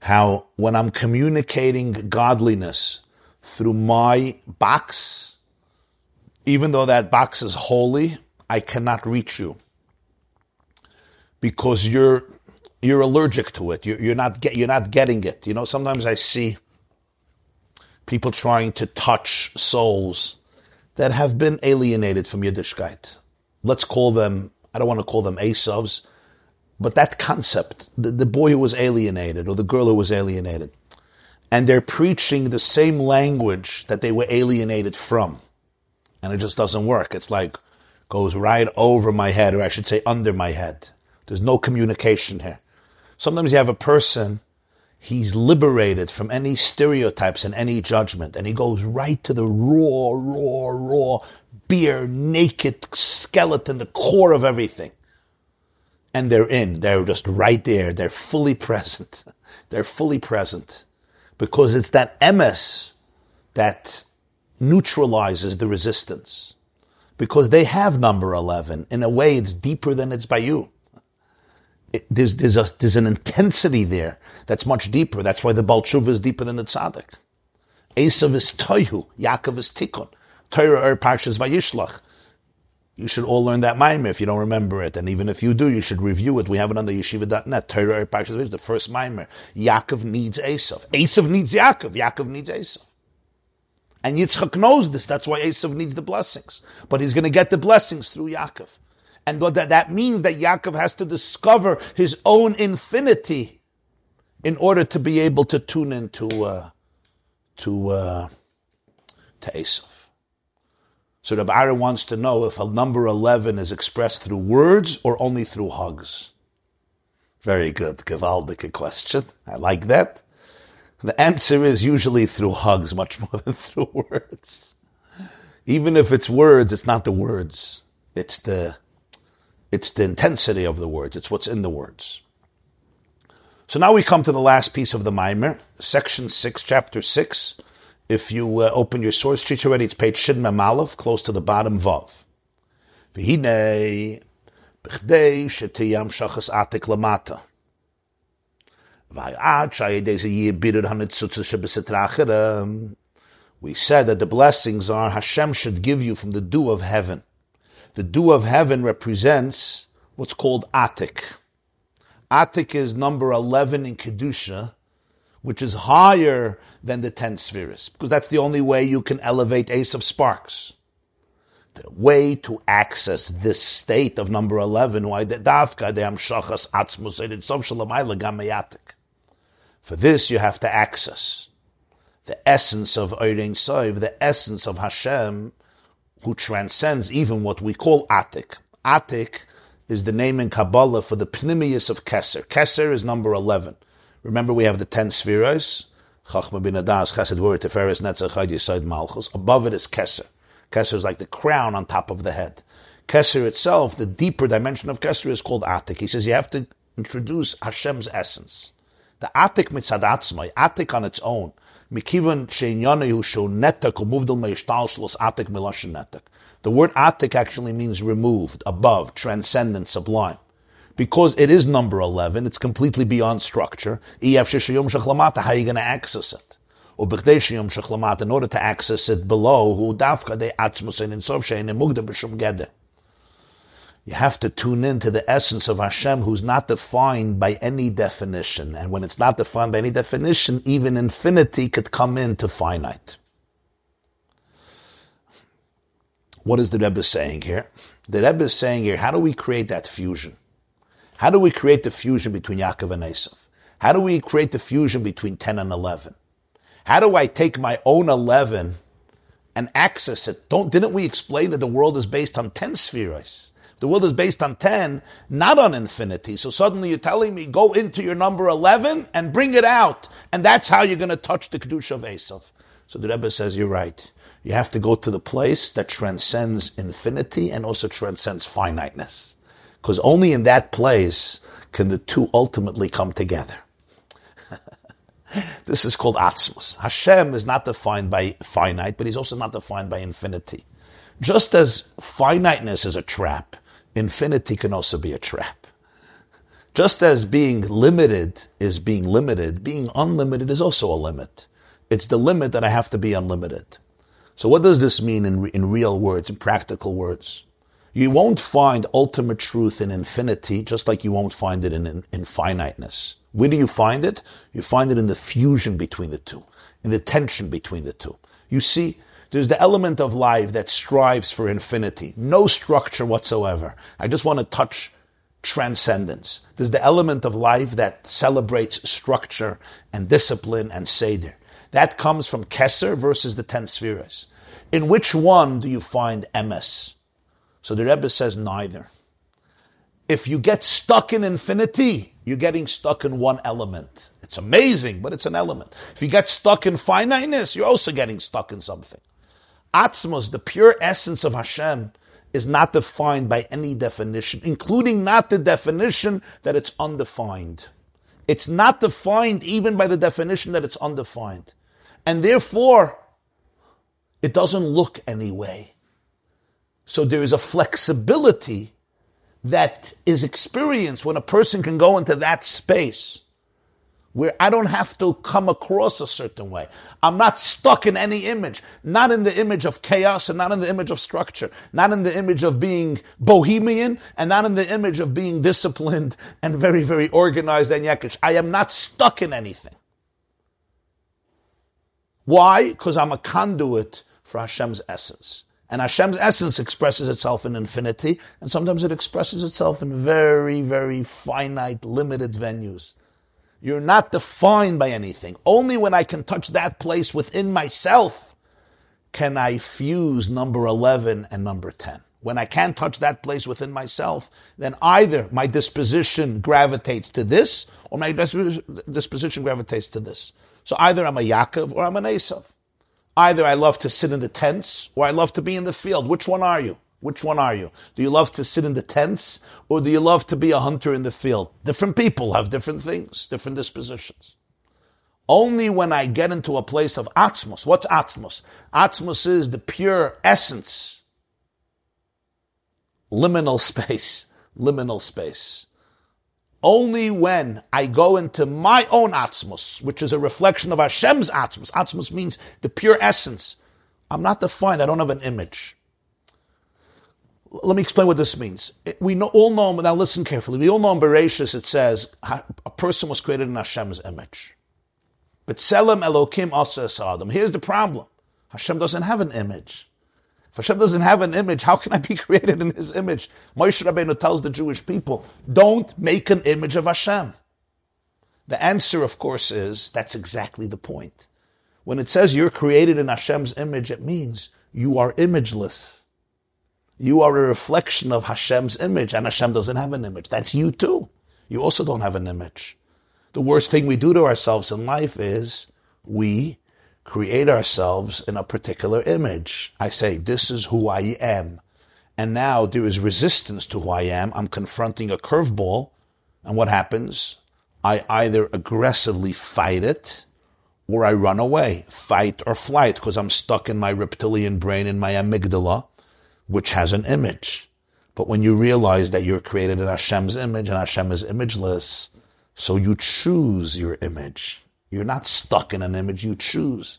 how when I'm communicating godliness through my box, even though that box is holy, I cannot reach you because you're you're allergic to it. You're, you're not get, you're not getting it. You know, sometimes I see people trying to touch souls that have been alienated from Yiddishkeit. Let's call them, I don't want to call them Esavs, but that concept, the, the boy who was alienated or the girl who was alienated. and they're preaching the same language that they were alienated from. And it just doesn't work. It's like goes right over my head, or I should say under my head. There's no communication here. Sometimes you have a person, he's liberated from any stereotypes and any judgment, and he goes right to the raw, raw, raw, bare, naked skeleton, the core of everything. And they're in. They're just right there. They're fully present. They're fully present. Because it's that emes that neutralizes the resistance. Because they have number 11. In a way, it's deeper than it's by you it, there's, there's, a, there's an intensity there that's much deeper. That's why the Baal Tshuva is deeper than the Tzaddik. Esav is Toihu, Yaakov is Tikkun. Torah er Parshas Vayishlach. You should all learn that Maimer if you don't remember it. And even if you do, you should review it. We have it on the yeshiva.net. Torah er Parshas Vayishlach, the first Maimer. Yaakov needs Esav. Esav needs Yaakov. Yaakov needs Esav. And Yitzchak knows this. That's why Esav needs the blessings. But he's going to get the blessings through Yaakov. And that, that means that Yaakov has to discover his own infinity in order to be able to tune into uh, to uh, to Esav. So the Aaron wants to know if a number eleven is expressed through words or only through hugs. Very good, Gewaldige question. I like that. The answer is usually through hugs, much more than through words. Even if it's words, it's not the words. It's the it's the intensity of the words. It's what's in the words. So now we come to the last piece of the Maimer, section 6, chapter 6. If you uh, open your source sheet already, it's page Shin Memalef, close to the bottom Vav. We said that the blessings are Hashem should give you from the dew of heaven. The dew of heaven represents what's called Atik. Atik is number 11 in Kedusha, which is higher than the 10 spheres, because that's the only way you can elevate Esav's Sparks. The way to access this state of number 11, why the Davka, the Hamshachas Atzmus, For this, you have to access the essence of Ein Soif, the essence of Hashem, who transcends even what we call Atik. Atik is the name in Kabbalah for the Pnimius of Keser. Keser is number 11. Remember we have the 10 spheres. Chachma Bina Daas, Chesed Netzach, Malchus. Above it is Keser. Keser is like the crown on top of the head. Keser itself, the deeper dimension of Keser is called Atik. He says you have to introduce Hashem's essence. The Atik mitzad Atik on its own, Mikivan she'inyanehu shu netak umuvdal meishtalshlos atik milashin netak. The word atik actually means removed, above, transcendent, sublime. Because it is number 11, it's completely beyond structure. How are you going to access it? In order to access it below, who dafka de atzmusin in sof shein mugda b'shum geder. You have to tune in to the essence of Hashem who's not defined by any definition. And when it's not defined by any definition, even infinity could come into finite. What is the Rebbe saying here? The Rebbe is saying here, how do we create that fusion? How do we create the fusion between Yaakov and Esav? How do we create the fusion between 10 and 11? How do I take my own 11 and access it? Don't, didn't we explain that the world is based on 10 spheres? The world is based on 10, not on infinity. So suddenly you're telling me, go into your number 11 and bring it out. And that's how you're going to touch the Kedusha of Esav. So the Rebbe says, you're right. You have to go to the place that transcends infinity and also transcends finiteness. Because only in that place can the two ultimately come together. this is called Atzmus. Hashem is not defined by finite, but he's also not defined by infinity. Just as finiteness is a trap, infinity can also be a trap. Just as being limited is being limited, being unlimited is also a limit. It's the limit that I have to be unlimited. So what does this mean in, in real words, in practical words? You won't find ultimate truth in infinity, just like you won't find it in, in, in finiteness. Where do you find it? You find it in the fusion between the two, in the tension between the two. You see, there's the element of life that strives for infinity, no structure whatsoever. I just want to touch transcendence. There's the element of life that celebrates structure and discipline and seder. That comes from Kesser versus the ten spheres. In which one do you find emes? So the Rebbe says neither. If you get stuck in infinity, you're getting stuck in one element. It's amazing, but it's an element. If you get stuck in finiteness, you're also getting stuck in something. Atzmos, the pure essence of Hashem, is not defined by any definition, including not the definition that it's undefined. It's not defined even by the definition that it's undefined. And therefore, it doesn't look any way. So there is a flexibility that is experienced when a person can go into that space where I don't have to come across a certain way. I'm not stuck in any image, not in the image of chaos and not in the image of structure, not in the image of being bohemian and not in the image of being disciplined and very, very organized and yakish. I am not stuck in anything. Why? Because I'm a conduit for Hashem's essence. And Hashem's essence expresses itself in infinity, and sometimes it expresses itself in very, very finite, limited venues. You're not defined by anything. Only when I can touch that place within myself can I fuse number 11 and number 10. When I can't touch that place within myself, then either my disposition gravitates to this, or my disposition gravitates to this. So either I'm a Yaakov or I'm an Esav. Either I love to sit in the tents or I love to be in the field. Which one are you? Which one are you? Do you love to sit in the tents or do you love to be a hunter in the field? Different people have different things, different dispositions. Only when I get into a place of atzmos. What's atzmos? Atzmos is the pure essence. Liminal space. Liminal space. Only when I go into my own atzmos, which is a reflection of Hashem's atzmos. Atzmos means the pure essence. I'm not defined. I don't have an image. Let me explain what this means. We know, all know, now listen carefully. We all know in Bereshis it says a person was created in Hashem's image. But B'tzelem Elokim Asa Adam. Here's the problem. Hashem doesn't have an image. If Hashem doesn't have an image, how can I be created in His image? Moshe Rabbeinu tells the Jewish people, don't make an image of Hashem. The answer, of course, is that's exactly the point. When it says you're created in Hashem's image, it means you are imageless. You are a reflection of Hashem's image, and Hashem doesn't have an image. That's you too. You also don't have an image. The worst thing we do to ourselves in life is we create ourselves in a particular image. I say, this is who I am. And now there is resistance to who I am. I'm confronting a curveball. And what happens? I either aggressively fight it or I run away, fight or flight, because I'm stuck in my reptilian brain, in my amygdala which has an image. But when you realize that you're created in Hashem's image and Hashem is imageless, so you choose your image. You're not stuck in an image, you choose.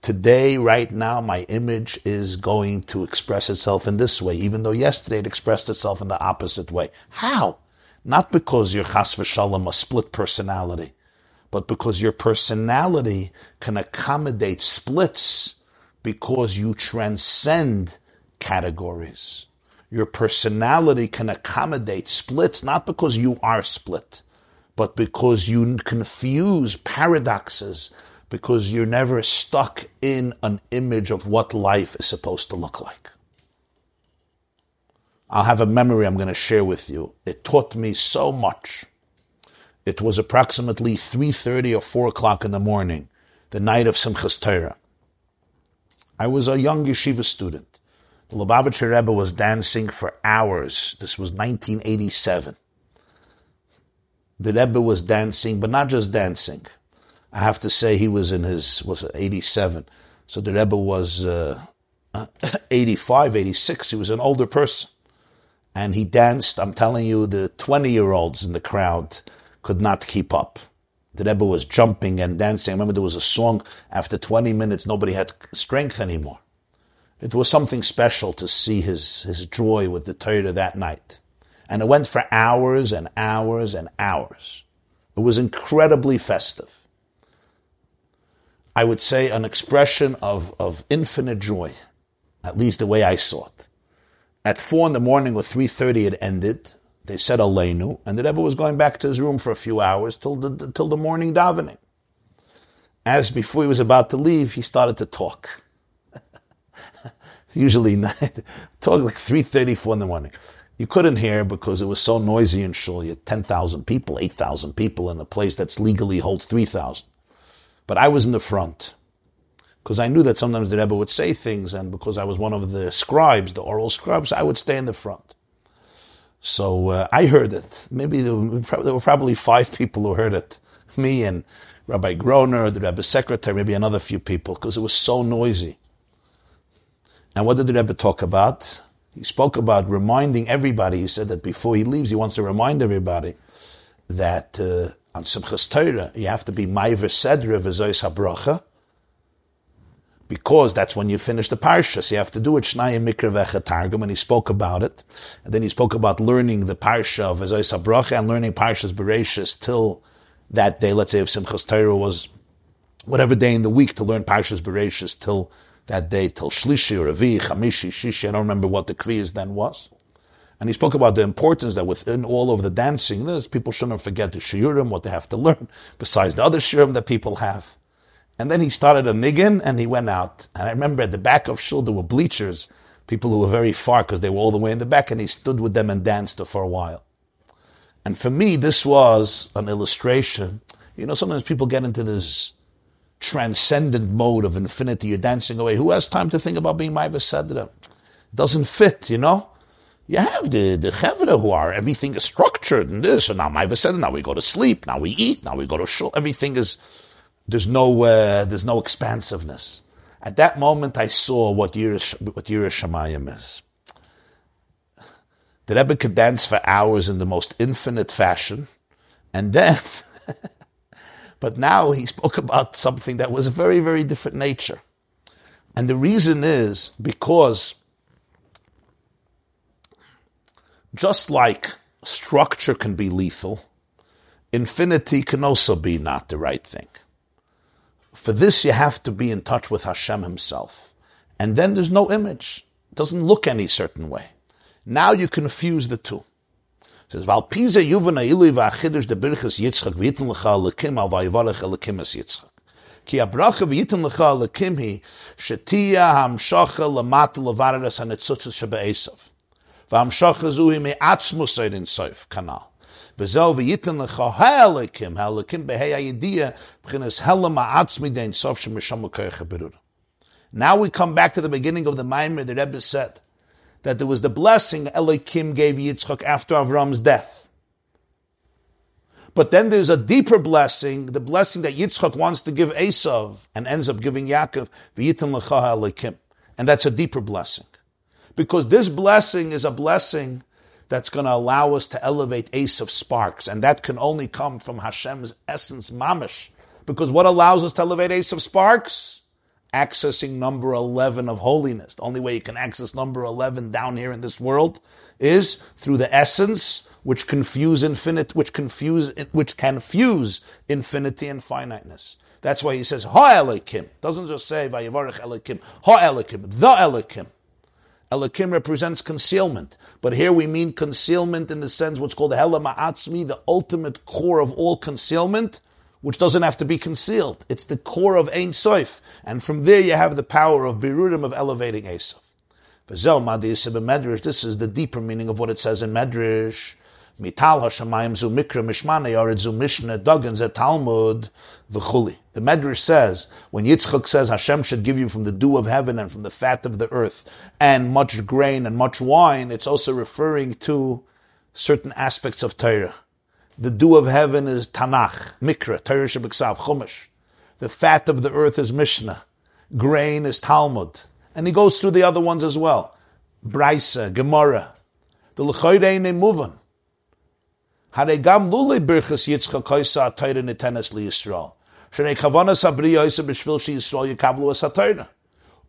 Today, right now, my image is going to express itself in this way, even though yesterday it expressed itself in the opposite way. How? Not because you're chas v'shalom, a split personality, but because your personality can accommodate splits because you transcend categories. Your personality can accommodate splits, not because you are split, but because you confuse paradoxes, because you're never stuck in an image of what life is supposed to look like. I'll have a memory I'm going to share with you. It taught me so much. It was approximately 3.30 or 4 o'clock in the morning, the night of Simchas Torah. I was a young yeshiva student. The Lubavitcher Rebbe was dancing for hours. This was 1987. The Rebbe was dancing, but not just dancing. I have to say he was in his, was 87. So the Rebbe was uh, 85, 86. He was an older person. And he danced, I'm telling you, the 20 year olds in the crowd could not keep up. The Rebbe was jumping and dancing. I remember there was a song, after 20 minutes, nobody had strength anymore. It was something special to see his, his joy with the Torah that night. And it went for hours and hours and hours. It was incredibly festive. I would say an expression of, of infinite joy, at least the way I saw it. At four in the morning or 3.30 it ended. They said Aleinu, and the Rebbe was going back to his room for a few hours till the, till the morning davening. as before he was about to leave, he started to talk. Usually, not, talk like three thirty, four in the morning. You couldn't hear because it was so noisy in Shul. You had 10,000 people, 8,000 people in a place that's legally holds 3,000. But I was in the front because I knew that sometimes the Rebbe would say things, and because I was one of the scribes, the oral scribes, I would stay in the front. So uh, I heard it. Maybe there were, there were, probably five people who heard it. Me and Rabbi Groner, the Rebbe's secretary, maybe another few people, because it was so noisy. And what did the Rebbe talk about? He spoke about reminding everybody. He said that before he leaves, he wants to remind everybody that uh, on Simchas Torah, you have to be Maiver Sedra V'Zois HaBracha, because that's when you finish the parsha. So you have to do it Shnayim Mikra V'echad Targum, and he spoke about it. And then he spoke about learning the parsha of V'Zois HaBracha and learning Parshas Bereshis till that day. Let's say if Simchas Torah was whatever day in the week to learn Parshas Bereshis till that day till Shlishi or Avi, Chamishi, Shishi. I don't remember what the Kviyas then was. And he spoke about the importance that within all of the dancing, people shouldn't forget the shiurim, what they have to learn, besides the other shiurim that people have. And then he started a niggin and he went out. And I remember at the back of Shul there were bleachers, people who were very far because they were all the way in the back, and he stood with them and danced for a while. And for me, this was an illustration. You know, sometimes people get into this transcendent mode of infinity. You're dancing away. Who has time to think about being Maiva Sedra? Doesn't fit, you know? You have the, the chevra who are, everything is structured and this, and now Maiva Sedra, now we go to sleep, now we eat, now we go to shul. Everything is, there's no, uh, there's no expansiveness. At that moment, I saw what Yiras, what Yiras Shamayim is. The Rebbe could dance for hours in the most infinite fashion, and then But now he spoke about something that was a very, very different nature. And the reason is because just like structure can be lethal, infinity can also be not the right thing. For this, you have to be in touch with Hashem Himself. And then there's no image. It doesn't look any certain way. Now you confuse the two says val pisa yuvna ilu va khidish de birchas yitzchak vitn lecha lekim al vayivarach lekim es yitzchak. Ki abracha vitn lecha lekim hi shetia hamshacha lemat levaras an etzutzes shebe esav. Zu hi me atzmus seid in sof kanal V'zel v'yitin lecha ha'elekim, ha'elekim behei ha'yediyah, b'chinas hela ma'atzmi dein sof shemesham ha'koyach ha'berura. Now we come back to the beginning of the Maimer, the Rebbe said, that there was the blessing Elohim gave Yitzchak after Avram's death. But then there's a deeper blessing, the blessing that Yitzchak wants to give Esav and ends up giving Yaakov, l'chaha Elohim. And that's a deeper blessing. Because this blessing is a blessing that's going to allow us to elevate Esav sparks. And that can only come from Hashem's essence, mamish. Because what allows us to elevate Esav sparks? Accessing number 11 of holiness. The only way you can access number 11 down here in this world is through the essence which confuse infinite, which confuse, which can fuse infinity and finiteness. That's why he says, Ha Elikim. Doesn't just say, Vayivarech Elikim. Ha Elikim. The Elikim. Elikim represents concealment. But here we mean concealment in the sense what's called Hela Ma'atzmi, the ultimate core of all concealment, which doesn't have to be concealed. It's the core of Ein Soif. And from there you have the power of Birurim of elevating Esav. This is the deeper meaning of what it says in Medrash. Mital Hashemayim zu mikra mishmane yared zu dagan Talmud v'chuli. The Medrash says, when Yitzchak says Hashem should give you from the dew of heaven and from the fat of the earth and much grain and much wine, it's also referring to certain aspects of Torah. The dew of heaven is Tanakh, Mikra, Torah Shabbat Chumash. The fat of the earth is Mishnah. Grain is Talmud. And he goes through the other ones as well. Braisa, Gemara. The L'choyre Muvan. Haregam lule birchas yitzcha koisa atayra nitenes li Yisrael. Kavana sabri yoisa b'shvil shi Yisrael yikablu as atayra.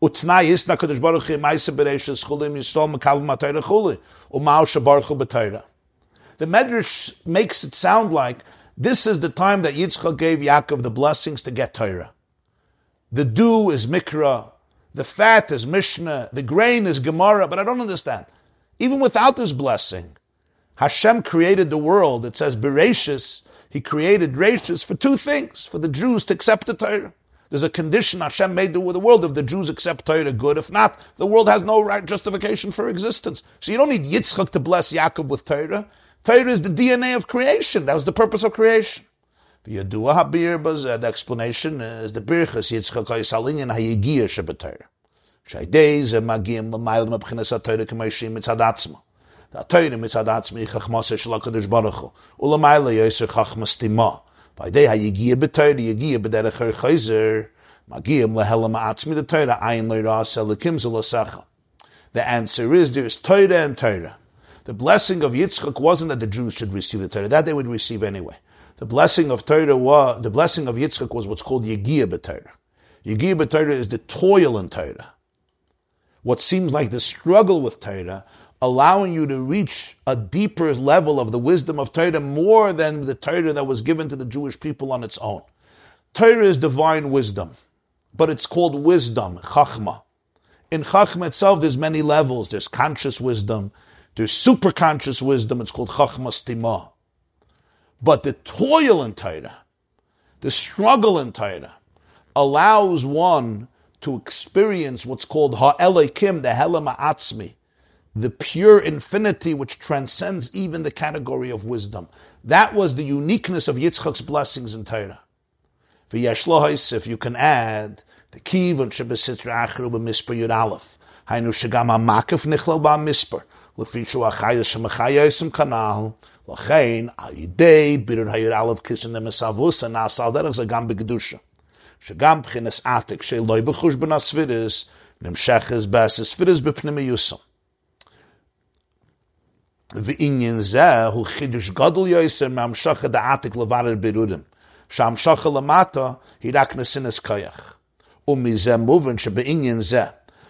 Utnai is na kadosh baruch hi maisa schulim Yisrael mekablu matayra chuli. Umao shabarchu b'tayra. The Medrash makes it sound like this is the time that Yitzchak gave Yaakov the blessings to get Torah. The dew is Mikra, the fat is Mishnah, the grain is Gemara, but I don't understand. Even without this blessing, Hashem created the world. It says Bereshis, He created Rashis for two things, for the Jews to accept the Torah. There's a condition Hashem made the, the world. If the Jews accept Torah, good. If not, the world has no right justification for existence. So you don't need Yitzchak to bless Yaakov with Torah. Torah is the DNA of creation. That was the purpose of creation. Uh, the explanation is the birchas Yitzchak Ha'yisalin and Hayigia Shabbatayr. Shaydei ze magim l'mayl mebchinas ha-Torah k'mayshim mitzad atzma. The Torah mitzad atzma yichachmasa shel HaKadosh Baruch Hu. U'lamayla yoser chachmas tima. Vaydei hayigia b'Torah, yigia b'derech ha-Chayzer. Magim lehelam ha'atzmi the Torah, ayin le'ra'as elikim zulasacha. The answer is there is Torah and Torah. The blessing of Yitzchak wasn't that the Jews should receive the Torah. That they would receive anyway. The blessing of Torah was, the blessing of Yitzchak was what's called Yegia b'Torah. Yegia b'Torah is the toil in Torah what seems like the struggle with Torah, allowing you to reach a deeper level of the wisdom of Torah more than the Torah that was given to the Jewish people on its own. Torah is divine wisdom, but it's called wisdom, chachma. In chachma itself, there's many levels. There's conscious wisdom, there's super conscious wisdom. It's called chachma stima. But the toil in Torah, the struggle in Torah, allows one to experience what's called ha'elekim, the helama atzmi, the pure infinity which transcends even the category of wisdom. That was the uniqueness of Yitzchak's blessings in Torah. if you can add the kivon shebesitra achru b'misper yud aleph, hainu shagam ha'makif nichlal לפי שהוא החיוס שמחיה עשם כנ"ל, לכן על ידי בירור העיר א' כיסן למסבוס, נעשה על דרך זה גם בקדושה. שגם בחינס עתק שלא יבחוש בין הספירס, נמשכס באס הספירס בפנימי יוסם. ועניין זה הוא חידוש גדול יוסם מהמשכה דעתק לברר בירורים, שהמשכה למטה היא רק נסינס כיח. ומזה מובן שבעניין זה,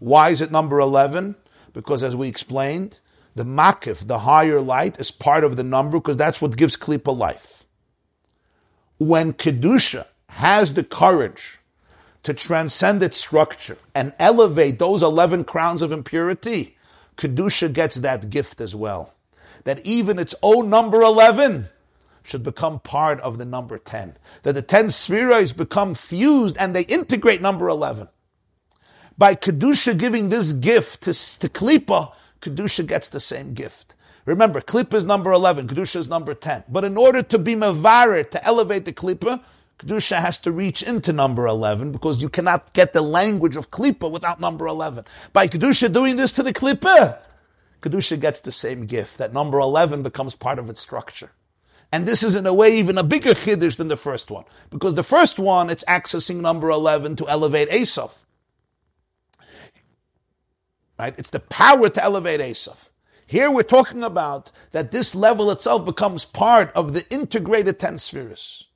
why is it number 11 because as we explained the makif, the higher light, is part of the number because that's what gives klipa life. When kedusha has the courage to transcend its structure and elevate those 11 crowns of impurity, Kedusha gets that gift as well. That even its own number 11 should become part of the number 10. That the 10 spheres become fused and they integrate number 11. By Kedusha giving this gift to, to Klippa, Kedusha gets the same gift. Remember, Klippa is number 11, Kedusha is number 10. But in order to be Mavarer, to elevate the Klippa, Kedusha has to reach into number 11 because you cannot get the language of Klippa without number 11. By Kedusha doing this to the Klippa, Kedusha gets the same gift. That number 11 becomes part of its structure. And this is in a way even a bigger chiddush than the first one. Because the first one, it's accessing number 11 to elevate Esav. Right? It's the power to elevate Esav. Here we're talking about that this level itself becomes part of the integrated ten spheres.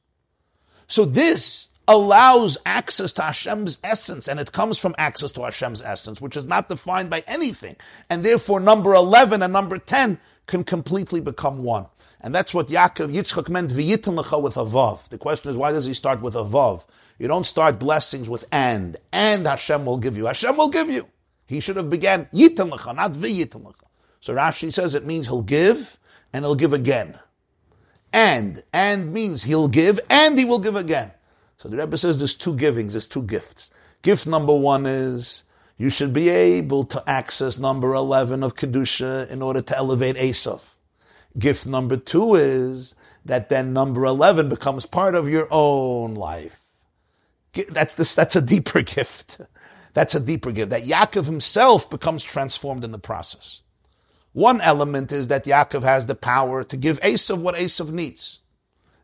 So this allows access to Hashem's essence, and it comes from access to Hashem's essence, which is not defined by anything. And therefore, number 11 and number 10 can completely become one. And that's what Yaakov Yitzchak meant v'yitin lecha with a vav. The question is, why does he start with a vav? You don't start blessings with and. And Hashem will give you. Hashem will give you. He should have began yitin lecha, not v'yitin lecha. So Rashi says it means he'll give and he'll give again and. And means he'll give and he will give again. So the Rebbe says there's two givings, there's two gifts. Gift number one is you should be able to access number 11 of Kedusha in order to elevate Esav. Gift number two is that then number 11 becomes part of your own life. That's this, that's a deeper gift. That's a deeper gift. That Yaakov himself becomes transformed in the process. One element is that Yaakov has the power to give Esav what Esav needs.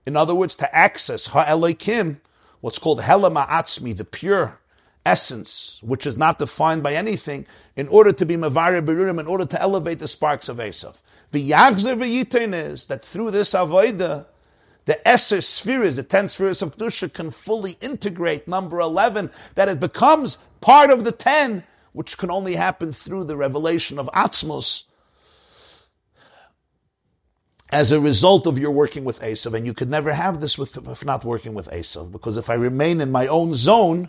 In other words, to access Ha'elokim, what's called Helama Atzmi, the pure essence, which is not defined by anything, in order to be Mavari Berurim, in order to elevate the sparks of Esav. The Yachzer is that through this Avodah, the Esser spheres, the ten spheres of Kedusha, can fully integrate number 11, that it becomes part of the ten, which can only happen through the revelation of Atzmos as a result of your working with Esav. And you could never have this with, if not working with Esav, because if I remain in my own zone,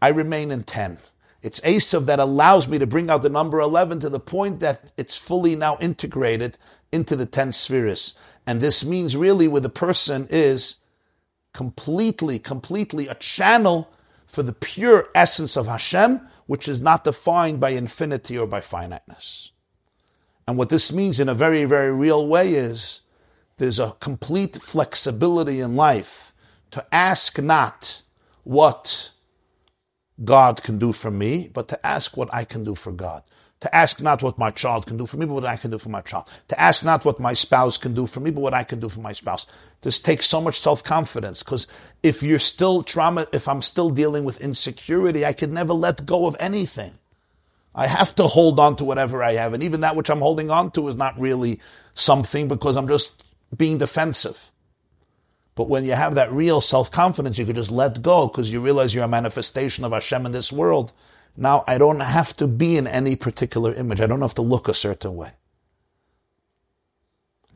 I remain in 10. It's Esav that allows me to bring out the number 11 to the point that it's fully now integrated into the 10 spheres. And this means really where the person is completely, completely a channel for the pure essence of Hashem, which is not defined by infinity or by finiteness. And what this means in a very, very real way is there's a complete flexibility in life to ask not what God can do for me, but to ask what I can do for God. To ask not what my child can do for me, but what I can do for my child. To ask not what my spouse can do for me, but what I can do for my spouse. This takes so much self-confidence because if you're still trauma, if I'm still dealing with insecurity, I can never let go of anything. I have to hold on to whatever I have. And even that which I'm holding on to is not really something because I'm just being defensive. But when you have that real self confidence, you can just let go because you realize you're a manifestation of Hashem in this world. Now I don't have to be in any particular image. I don't have to look a certain way.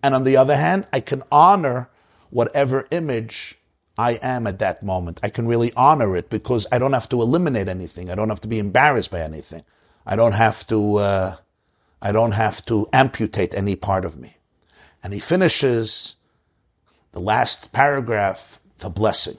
And on the other hand, I can honor whatever image I am at that moment. I can really honor it because I don't have to eliminate anything. I don't have to be embarrassed by anything. I don't have to, uh, I don't have to amputate any part of me. And he finishes the last paragraph, the blessing.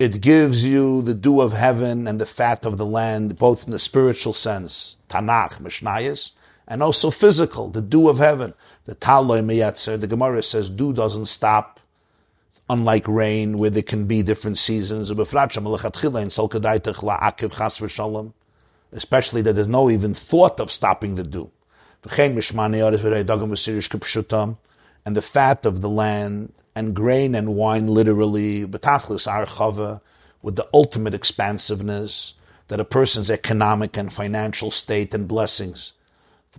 It gives you the dew of heaven and the fat of the land, both in the spiritual sense, Tanakh, Mishnayos, and also physical, the dew of heaven. The Taloi Meyatzer, the Gemara says dew doesn't stop unlike rain, where there can be different seasons, especially that there's no even thought of stopping the dew. And the fat of the land, and grain and wine literally, with the ultimate expansiveness, that a person's economic and financial state and blessings,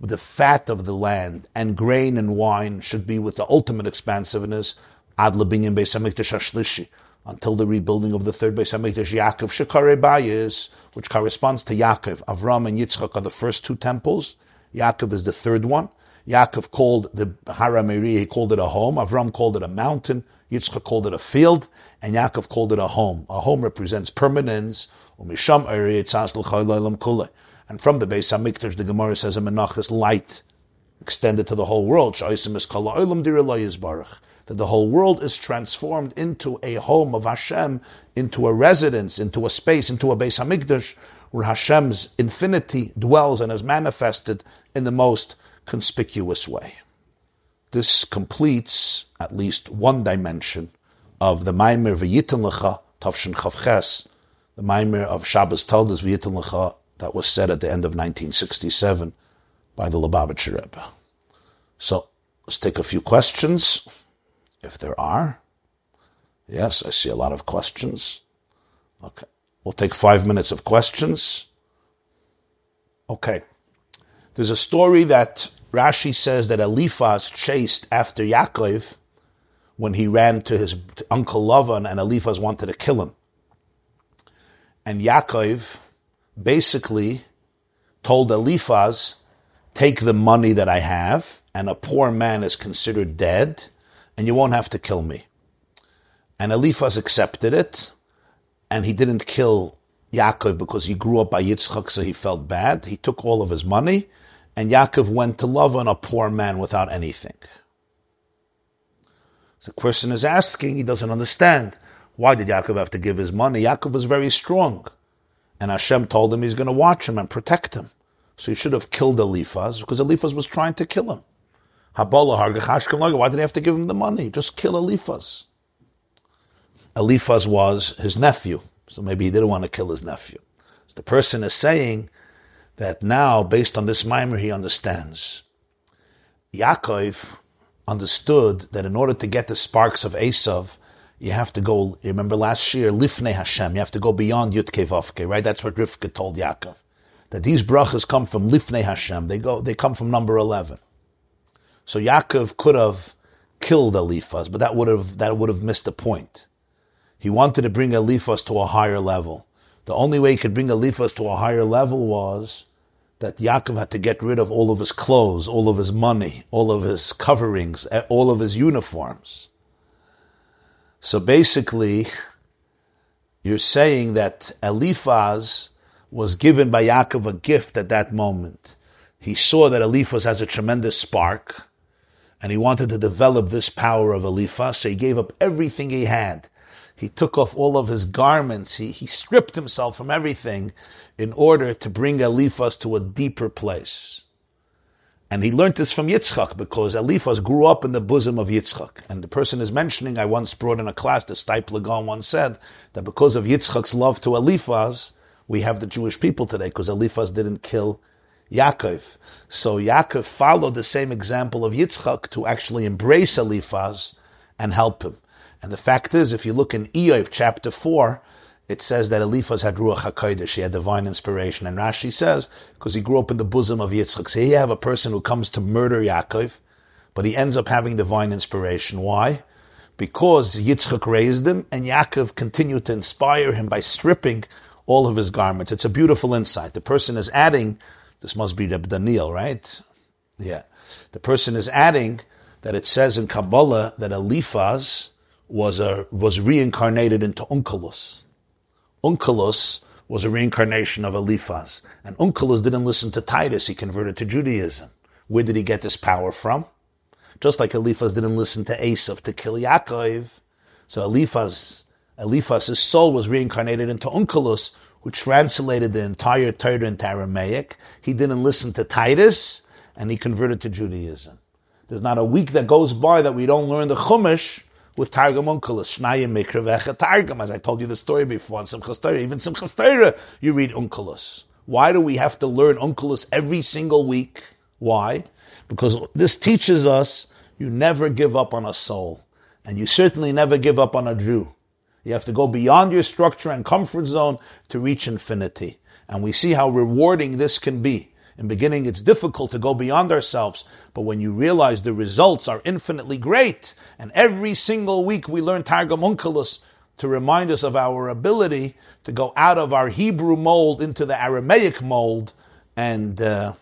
the fat of the land and grain and wine should be with the ultimate expansiveness, Ad Labinyan Beis Hamikdash Hashlishi, until the rebuilding of the third Beis Hamikdash Yaakov Shekare Bayis, which corresponds to Yaakov. Avram and Yitzchak are the first two temples. Yaakov is the third one. Yaakov called the Hara Meri, he called it a home. Avram called it a mountain. Yitzchak called it a field. And Yaakov called it a home. A home represents permanence. And from the Beis Hamikdash, the Gemara says a menachas light extended to the whole world that the whole world is transformed into a home of Hashem, into a residence, into a space, into a Beis Hamikdash, where Hashem's infinity dwells and is manifested in the most conspicuous way. This completes at least one dimension of the Maimer V'yitin Lecha Tavshin Chavches, the Maimer of Shabbos Toldos V'yitin Lecha that was said at the end of 1967 by the Lubavitcher Rebbe. So let's take a few questions if there are. Yes, I see a lot of questions. Okay. We'll take five minutes of questions. Okay. There's a story that Rashi says that Eliphaz chased after Yaakov when he ran to his uncle Lavan and Eliphaz wanted to kill him. And Yaakov basically told Eliphaz, take the money that I have, and a poor man is considered dead, and you won't have to kill me. And Eliphaz accepted it, and he didn't kill Yaakov because he grew up by Yitzchak, so he felt bad. He took all of his money, and Yaakov went to Lavan, a poor man without anything. So the person is asking, he doesn't understand. Why did Yaakov have to give his money? Yaakov was very strong. And Hashem told him he's going to watch him and protect him. So he should have killed Eliphaz because Eliphaz was trying to kill him. Why did he have to give him the money? Just kill Eliphaz. Eliphaz was his nephew, so maybe he didn't want to kill his nephew. So the person is saying that now, based on this Maimer, he understands. Yaakov understood that in order to get the sparks of Esav, you have to go, remember last year, Lifnei Hashem, you have to go beyond Yutke Vavke, right? That's what Rivka told Yaakov. That these brachas come from Lifnei Hashem, they go, they come from number 11. So Yaakov could have killed Eliphaz, but that would have, that would have missed the point. He wanted to bring Eliphaz to a higher level. The only way he could bring Eliphaz to a higher level was that Yaakov had to get rid of all of his clothes, all of his money, all of his coverings, eh, all of his uniforms. So basically, you're saying that Eliphaz was given by Yaakov a gift at that moment. He saw that Eliphaz has a tremendous spark, and he wanted to develop this power of Eliphaz, so he gave up everything he had. He took off all of his garments, he, he stripped himself from everything in order to bring Eliphaz to a deeper place. And he learned this from Yitzchak because Eliphaz grew up in the bosom of Yitzchak. And the person is mentioning, I once brought in a class, the Stipe once said that because of Yitzchak's love to Eliphaz, we have the Jewish people today because Eliphaz didn't kill Yaakov. So Yaakov followed the same example of Yitzchak to actually embrace Eliphaz and help him. And the fact is, if you look in Iyov chapter 4, it says that Eliphaz had Ruach HaKodesh, he had divine inspiration. And Rashi says, because he grew up in the bosom of Yitzchak. So here you have a person who comes to murder Yaakov, but he ends up having divine inspiration. Why? Because Yitzchak raised him, and Yaakov continued to inspire him by stripping all of his garments. It's a beautiful insight. The person is adding, this must be Reb Daniel, right? Yeah. The person is adding that it says in Kabbalah that Eliphaz was a, was reincarnated into Onkelos. Onkelos was a reincarnation of Eliphaz. And Onkelos didn't listen to Titus, he converted to Judaism. Where did he get this power from? Just like Eliphaz didn't listen to Esav to kill Yaakov. So Eliphaz, Eliphaz's soul was reincarnated into Onkelos, who translated the entire Torah into Aramaic. He didn't listen to Titus, and he converted to Judaism. There's not a week that goes by that we don't learn the Chumash with Targum Onkelos, Shnayim Mikra V'echad Targum, as I told you the story before, in Simchas Torah, even Simchas Torah, you read Onkelos. Why do we have to learn Onkelos every single week? Why? Because this teaches us you never give up on a soul. And you certainly never give up on a Jew. You have to go beyond your structure and comfort zone to reach infinity. And we see how rewarding this can be. In beginning, it's difficult to go beyond ourselves, but when you realize the results are infinitely great, and every single week we learn Targum Onkelos to remind us of our ability to go out of our Hebrew mold into the Aramaic mold and uh,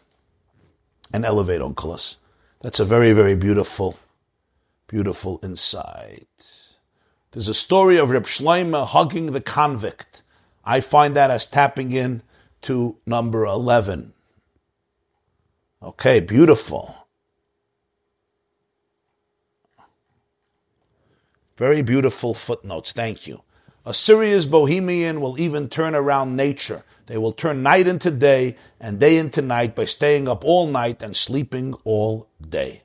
and elevate Onkelos. That's a very, very beautiful, beautiful insight. There's a story of Reb Shloime hugging the convict. I find that as tapping in to number 11. Okay, beautiful. Very beautiful footnotes. Thank you. Assyria's Bohemian will even turn around nature. They will turn night into day and day into night by staying up all night and sleeping all day.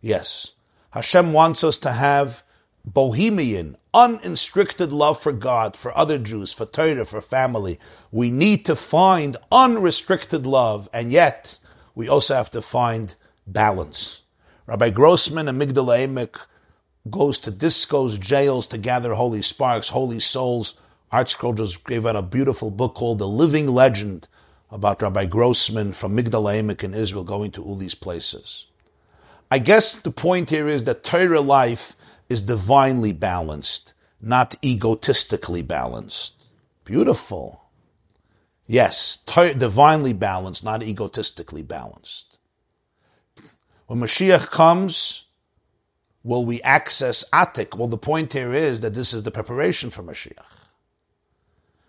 Yes, Hashem wants us to have bohemian, unrestricted love for God, for other Jews, for Torah, for family. We need to find unrestricted love, and yet we also have to find balance. Rabbi Grossman and Migdal Emek goes to discos, jails to gather holy sparks, holy souls. Art ArtScroll just gave out a beautiful book called The Living Legend about Rabbi Grossman from Migdal Emek in Israel going to all these places. I guess the point here is that Torah life is divinely balanced, not egotistically balanced. Beautiful. Yes, divinely balanced, not egotistically balanced. When Mashiach comes, will we access Atik? Well, the point here is that this is the preparation for Mashiach.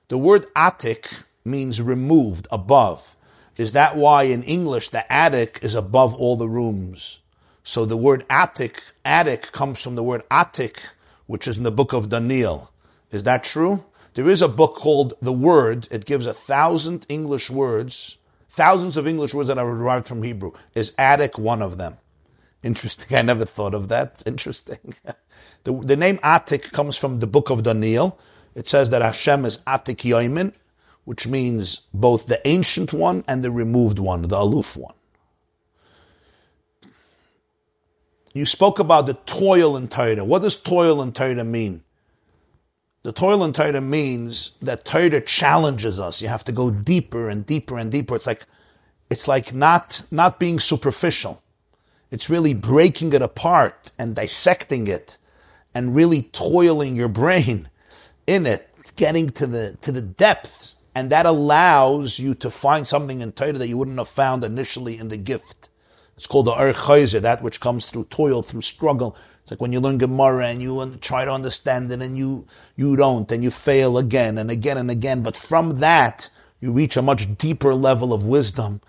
The word Atik means removed, above. Is that why in English the attic is above all the rooms? So the word attic, attic comes from the word Atik, which is in the book of Daniel. Is that true? There is a book called The Word. It gives a thousand English words, thousands of English words that are derived from Hebrew. Is attic one of them? Interesting. I never thought of that. Interesting. the, the name attic comes from the book of Daniel. It says that Hashem is Atik Yoimin, which means both the ancient one and the removed one, the aloof one. You spoke about the toil in Torah. What does toil in Torah mean? The toil in Torah means that Torah challenges us. You have to go deeper and deeper and deeper. It's like, it's like not, not being superficial. It's really breaking it apart and dissecting it and really toiling your brain in it, getting to the, to the depths. And that allows you to find something in Torah that you wouldn't have found initially in the gift. It's called the Ur that which comes through toil, through struggle. It's like when you learn Gemara and you try to understand it and you, you don't and you fail again and again and again. But from that, you reach a much deeper level of wisdom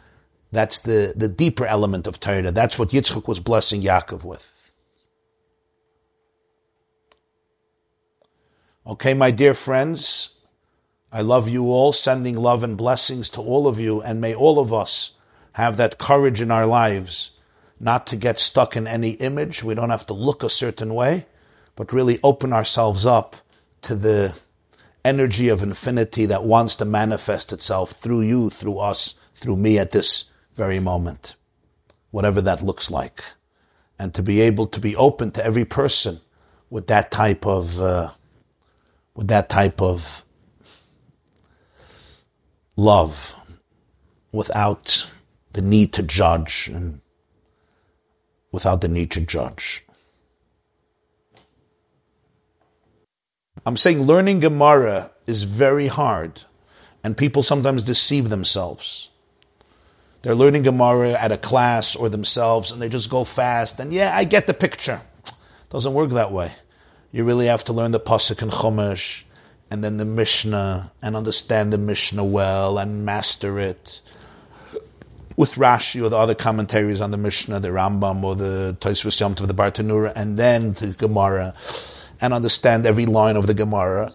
that's the, the deeper element of Torah. That's what Yitzchak was blessing Yaakov with. Okay, my dear friends, I love you all, sending love and blessings to all of you, and may all of us have that courage in our lives not to get stuck in any image. We don't have to look a certain way, but really open ourselves up to the energy of infinity that wants to manifest itself through you, through us, through me at this very moment, whatever that looks like. And to be able to be open to every person with that type of, uh, with that type of love without the need to judge and without the need to judge. I'm saying learning Gemara is very hard, and people sometimes deceive themselves. They're learning Gemara at a class or themselves, and they just go fast. And yeah, I get the picture. Doesn't work that way. You really have to learn the pasuk and chumash, and then the Mishnah, and understand the Mishnah well, and master it with Rashi or the other commentaries on the Mishnah, the Rambam or the Tosfos Yom Tov, the Bartenura, and then to Gemara, and understand every line of the Gemara,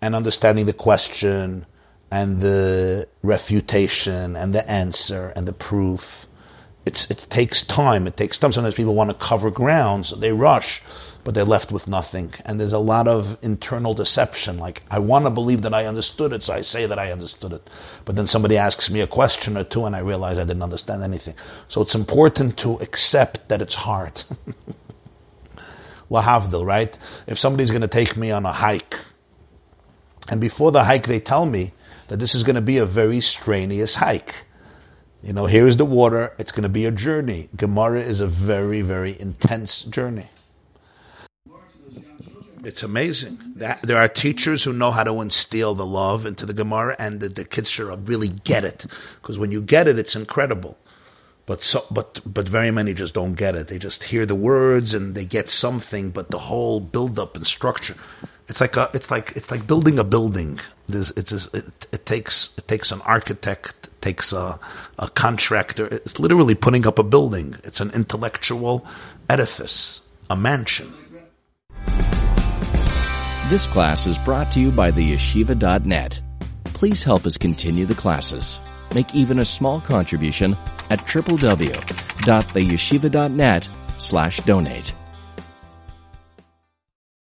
and understanding the question and the refutation and the answer and the proof. It's, it takes time. It takes time. Sometimes people want to cover ground, so they rush, but they're left with nothing. And there's a lot of internal deception. Like, I want to believe that I understood it, so I say that I understood it. But then somebody asks me a question or two, and I realize I didn't understand anything. So it's important to accept that it's hard. Lahavdil, right? If somebody's going to take me on a hike, and before the hike they tell me, that this is going to be a very strenuous hike. You know, here is the water. It's going to be a journey. Gemara is a very, very intense journey. It's amazing. That, there are teachers who know how to instill the love into the Gemara, and the, the kids should really get it. Because when you get it, it's incredible. But so, but but very many just don't get it. They just hear the words and they get something, but the whole build up and structure it's like a, it's like it's like building a building. There's, it's it, it takes it takes an architect, it takes a, a contractor. It's literally putting up a building. It's an intellectual edifice, a mansion. This class is brought to you by the yeshiva.net. Please help us continue the classes. Make even a small contribution at www.theyeshiva.net slash donate.